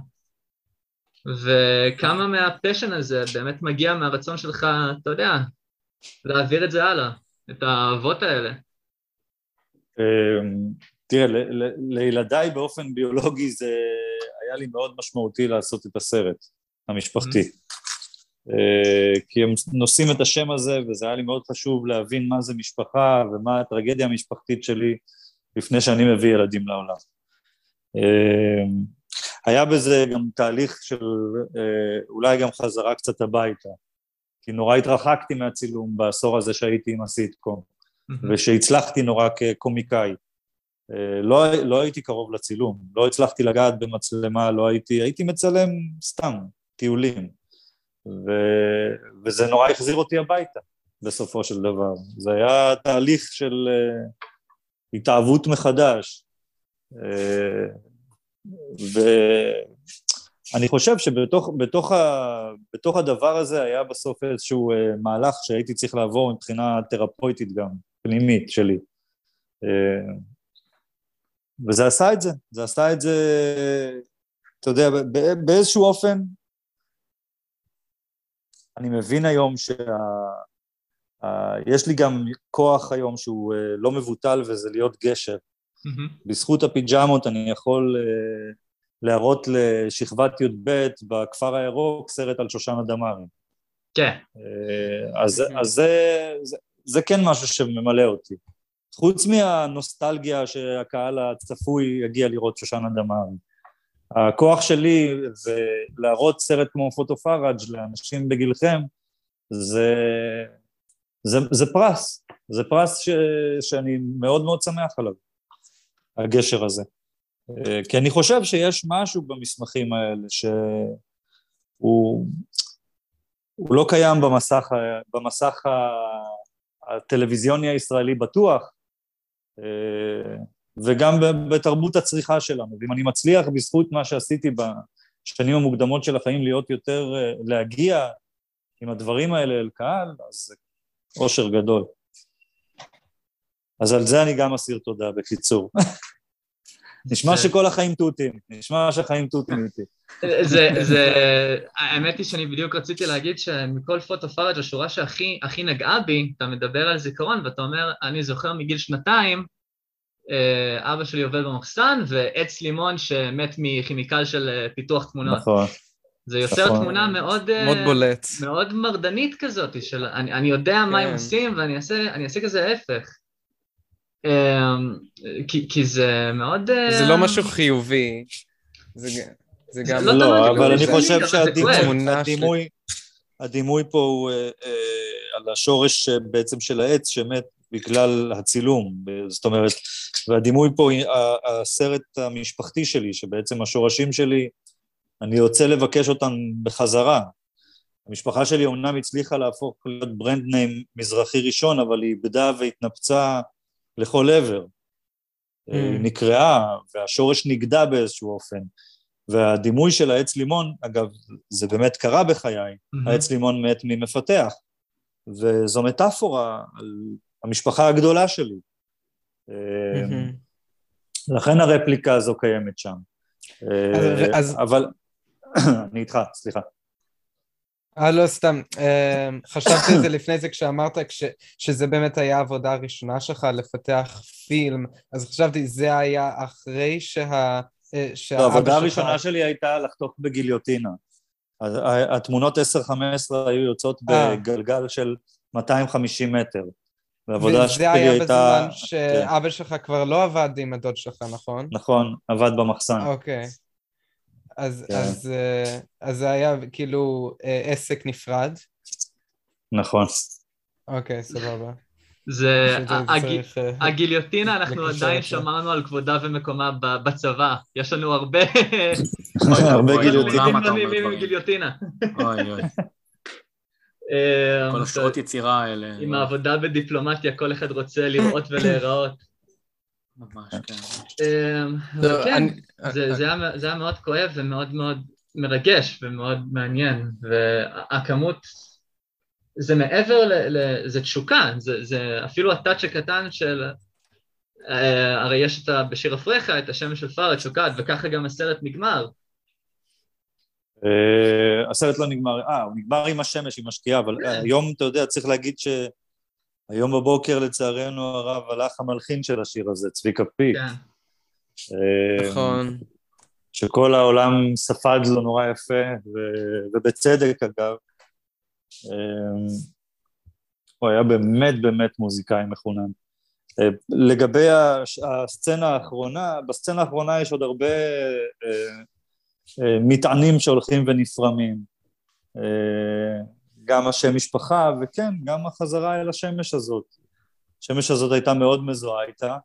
וכמה מהפשן הזה באמת מגיע מהרצון שלך, אתה יודע, להעביר את זה הלאה, את האהבות האלה. אמ, תראה, לילדיי באופן ביולוגי זה היה לי מאוד משמעותי לעשות את הסרט המשפחתי. Mm-hmm. אה, כי הם נושאים את השם הזה וזה היה לי מאוד חשוב להבין מה זה משפחה ומה הטרגדיה המשפחתית שלי לפני שאני מביא ילדים לעולם. אה, היה בזה גם תהליך של אה, אולי גם חזרה קצת הביתה, כי נורא התרחקתי מהצילום בעשור הזה שהייתי עם הסיטקום, ושהצלחתי נורא כקומיקאי. לא, לא הייתי קרוב לצילום, לא הצלחתי לגעת במצלמה, לא הייתי, הייתי מצלם סתם, טיולים. ו... וזה נורא החזיר אותי הביתה בסופו של דבר. זה היה תהליך של uh, התאהבות מחדש. Uh, ואני חושב שבתוך בתוך ה... בתוך הדבר הזה היה בסוף איזשהו uh, מהלך שהייתי צריך לעבור מבחינה תרפויטית גם, פנימית שלי. Uh, וזה עשה את זה, זה עשה את זה, אתה יודע, באיזשהו אופן אני מבין היום שה... לי גם כוח היום שהוא אה, לא מבוטל וזה להיות גשר. Mm-hmm. בזכות הפיג'מות אני יכול אה, להראות לשכבת י"ב בכפר הירוק סרט על שושנה דמארי. כן. אה, אז, אז זה, זה, זה כן משהו שממלא אותי. חוץ מהנוסטלגיה שהקהל הצפוי יגיע לראות שושנה דמארי. הכוח שלי זה להראות סרט כמו פוטו פראג' לאנשים בגילכם, זה, זה, זה פרס, זה פרס ש, שאני מאוד מאוד שמח עליו, הגשר הזה. כי אני חושב שיש משהו במסמכים האלה שהוא הוא לא קיים במסך, במסך הטלוויזיוני הישראלי בטוח, וגם בתרבות הצריכה שלנו. ואם אני מצליח בזכות מה שעשיתי בשנים המוקדמות של החיים להיות יותר, אה, להגיע עם הדברים האלה אל קהל, אז זה אושר גדול. אז על זה אני גם אסיר תודה, בקיצור. נשמע שכל החיים תותים, נשמע שהחיים תותים איתי. זה, זה, האמת היא שאני בדיוק רציתי להגיד שמכל פוטו פארג' השורה שהכי נגעה בי, אתה מדבר על זיכרון ואתה אומר, אני זוכר מגיל שנתיים, אה, אבא שלי עובד במחסן, ועץ לימון שמת מכימיקל של אה, פיתוח תמונות. נכון. זה יוצר נכון. תמונה מאוד... אה, מאוד בולט. מאוד מרדנית כזאת, של אני, אני יודע כן. מה הם כן. עושים ואני אעשה, אעשה כזה ההפך. כי, כי זה מאוד... זה לא משהו חיובי. זה, זה גם... לא, לא אבל אני חושב שהדימוי... הדימוי פה הוא אה, על השורש בעצם של העץ שמת בגלל הצילום, זאת אומרת, והדימוי פה, הסרט המשפחתי שלי, שבעצם השורשים שלי, אני רוצה לבקש אותם בחזרה. המשפחה שלי אומנם הצליחה להפוך להיות ברנד ניים מזרחי ראשון, אבל היא איבדה והתנפצה לכל עבר. Mm. היא נקרעה, והשורש נגדע באיזשהו אופן. והדימוי של העץ לימון, אגב, זה באמת קרה בחיי, mm-hmm. העץ לימון מת ממפתח, וזו מטאפורה על המשפחה הגדולה שלי. Mm-hmm. לכן הרפליקה הזו קיימת שם. אז, אז... אבל, אני איתך, סליחה. אה, לא, סתם. אה, חשבתי על זה לפני זה כשאמרת כש, שזה באמת היה העבודה הראשונה שלך לפתח פילם, אז חשבתי, זה היה אחרי שה... אה, לא, העבודה הראשונה שלי הייתה לחתוך בגיליוטינה. התמונות 10-15 היו יוצאות אה. בגלגל של 250 מטר. והעבודה שלי הייתה... וזה היה בזמן שאבא שלך כבר לא עבד עם הדוד שלך, נכון? נכון, עבד במחסן. אוקיי. אז, כן. אז, אה, אז זה היה כאילו עסק נפרד? נכון. אוקיי, סבבה. זה, אה, הגיליוטינה, אנחנו עדיין שמרנו על כבודה ומקומה בצבא. יש לנו הרבה... הרבה גיליוטינה. אוי אוי. אה, כל השעות יצירה האלה. עם העבודה בדיפלומטיה, כל אחד רוצה לראות ולהיראות. ממש, כן. אה, כן, זה היה מאוד כואב ומאוד מאוד מרגש ומאוד מעניין, והכמות זה מעבר, ל, ל, זה תשוקה, זה, זה אפילו הטאצ' הקטן של, אה, הרי יש את ה, בשיר אפריך את השמש של פארד שוקעת, וככה גם הסרט נגמר. Uh, הסרט לא נגמר, אה, הוא נגמר עם השמש, עם השקיעה, אבל uh, היום, אתה יודע, צריך להגיד שהיום בבוקר, לצערנו הרב, הלך המלחין של השיר הזה, צביקה פי. כן. Uh, נכון. שכל העולם ספד לו נורא יפה, ו... ובצדק אגב. אמ, הוא היה באמת באמת מוזיקאי מחונן. אה, לגבי הסצנה האחרונה, בסצנה האחרונה יש עוד הרבה אה, אה, מטענים שהולכים ונפרמים. גם השם משפחה, וכן, גם החזרה אל השמש הזאת. השמש הזאת הייתה מאוד מזוהה איתה,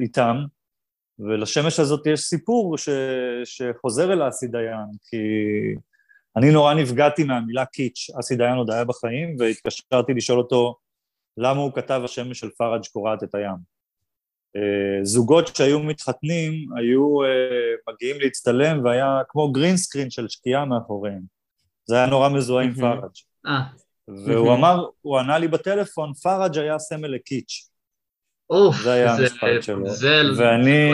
איתם, ולשמש הזאת יש סיפור ש, שחוזר אל אסי דיין, כי אני נורא נפגעתי מהמילה קיץ', אסי דיין עוד היה בחיים, והתקשרתי לשאול אותו למה הוא כתב השמש של פראג' קורעת את הים. Uh, זוגות שהיו מתחתנים היו uh, מגיעים להצטלם והיה כמו גרינסקרין של שקיעה מאחוריהם. זה היה נורא מזוהה עם פראג'. אה. והוא אמר, הוא ענה לי בטלפון, פראג' היה סמל לקיץ'. זה היה המשפט שלו. ואני,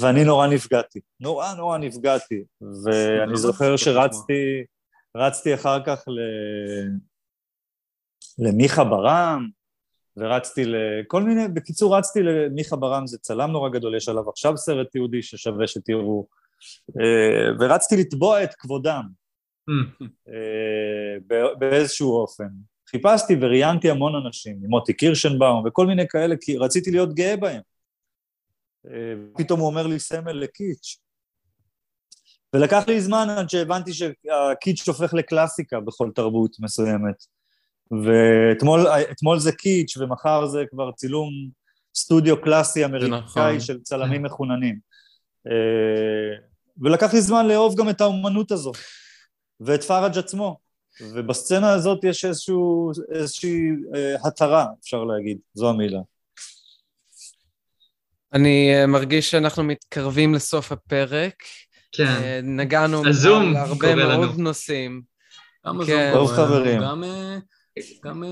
ואני נורא נפגעתי, נורא נורא נפגעתי, ואני זוכר שרצתי, רצתי אחר כך ל... למיכה ברם, ורצתי לכל מיני, בקיצור רצתי למיכה ברם, זה צלם נורא גדול, יש עליו עכשיו סרט תיעודי ששווה שתראו, אה, ורצתי לתבוע את כבודם באיזשהו אופן. חיפשתי וראיינתי המון אנשים, עם מוטי קירשנבאום וכל מיני כאלה, כי רציתי להיות גאה בהם. פתאום הוא אומר לי סמל לקיץ'. ולקח לי זמן עד שהבנתי שהקיץ' הופך לקלאסיקה בכל תרבות מסוימת. ואתמול זה קיץ' ומחר זה כבר צילום סטודיו קלאסי אמריקאי נכון. של צלמים מחוננים. אה, ולקח לי זמן לאהוב גם את האומנות הזו, ואת פראג' עצמו. ובסצנה הזאת יש איזשהו, איזושהי אה, התרה, אפשר להגיד, זו המילה. אני אה, מרגיש שאנחנו מתקרבים לסוף הפרק. כן. אה, נגענו על הרבה מאוד לנו. נושאים. גם כן. טוב חברים. גם, אה, גם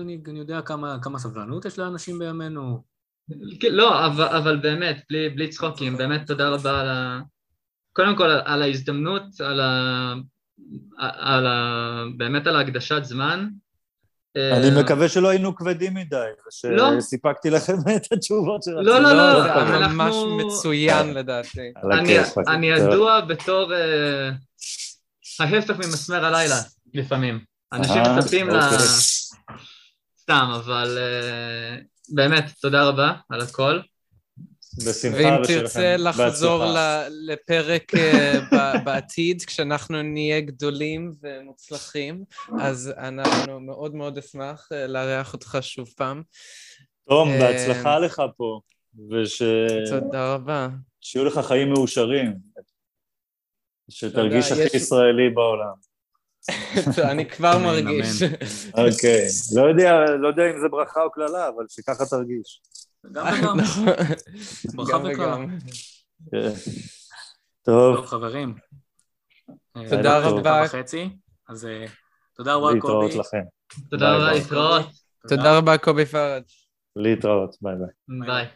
אני, אני יודע כמה, כמה סבלנות יש לאנשים בימינו. כן, לא, אבל, אבל באמת, בלי, בלי צחוקים, באמת תודה רבה על ה... קודם כל על ההזדמנות, על ה... על ה... באמת על ההקדשת זמן, אני אה, מקווה שלא היינו כבדים מדי, ושסיפקתי לכם את התשובות שלכם. לא, לא, לא, זה ממש מצוין לדעתי. אני ידוע בתור אה, ההפך ממסמר הלילה לפעמים. אנשים מצפים ל... אוקיי. סתם, אבל אה, באמת, תודה רבה על הכל. בשמחה, ואם תרצה לחזור בהצלחה. ל- לפרק אה, בעתיד, כשאנחנו נהיה גדולים ומוצלחים, אז אנחנו מאוד מאוד אשמח אה, לארח אותך שוב פעם. תום, אה, בהצלחה לך פה, ושיהיו תודה רבה. לך חיים מאושרים, שתרגיש הכי יש- ישראלי בעולם. אני כבר מרגיש. אוקיי, לא לא יודע אם זה ברכה או קללה, אבל שככה תרגיש. גם וגם. נכון. ברכה. וגם. כן. טוב, טוב, חברים. תודה אה, רבה. דקה וחצי, אז אה, תודה רבה, להתראות קובי. לכם. תודה רבה. להתראות. תודה רבה, קובי פראג'. להתראות, ביי ביי. ביי.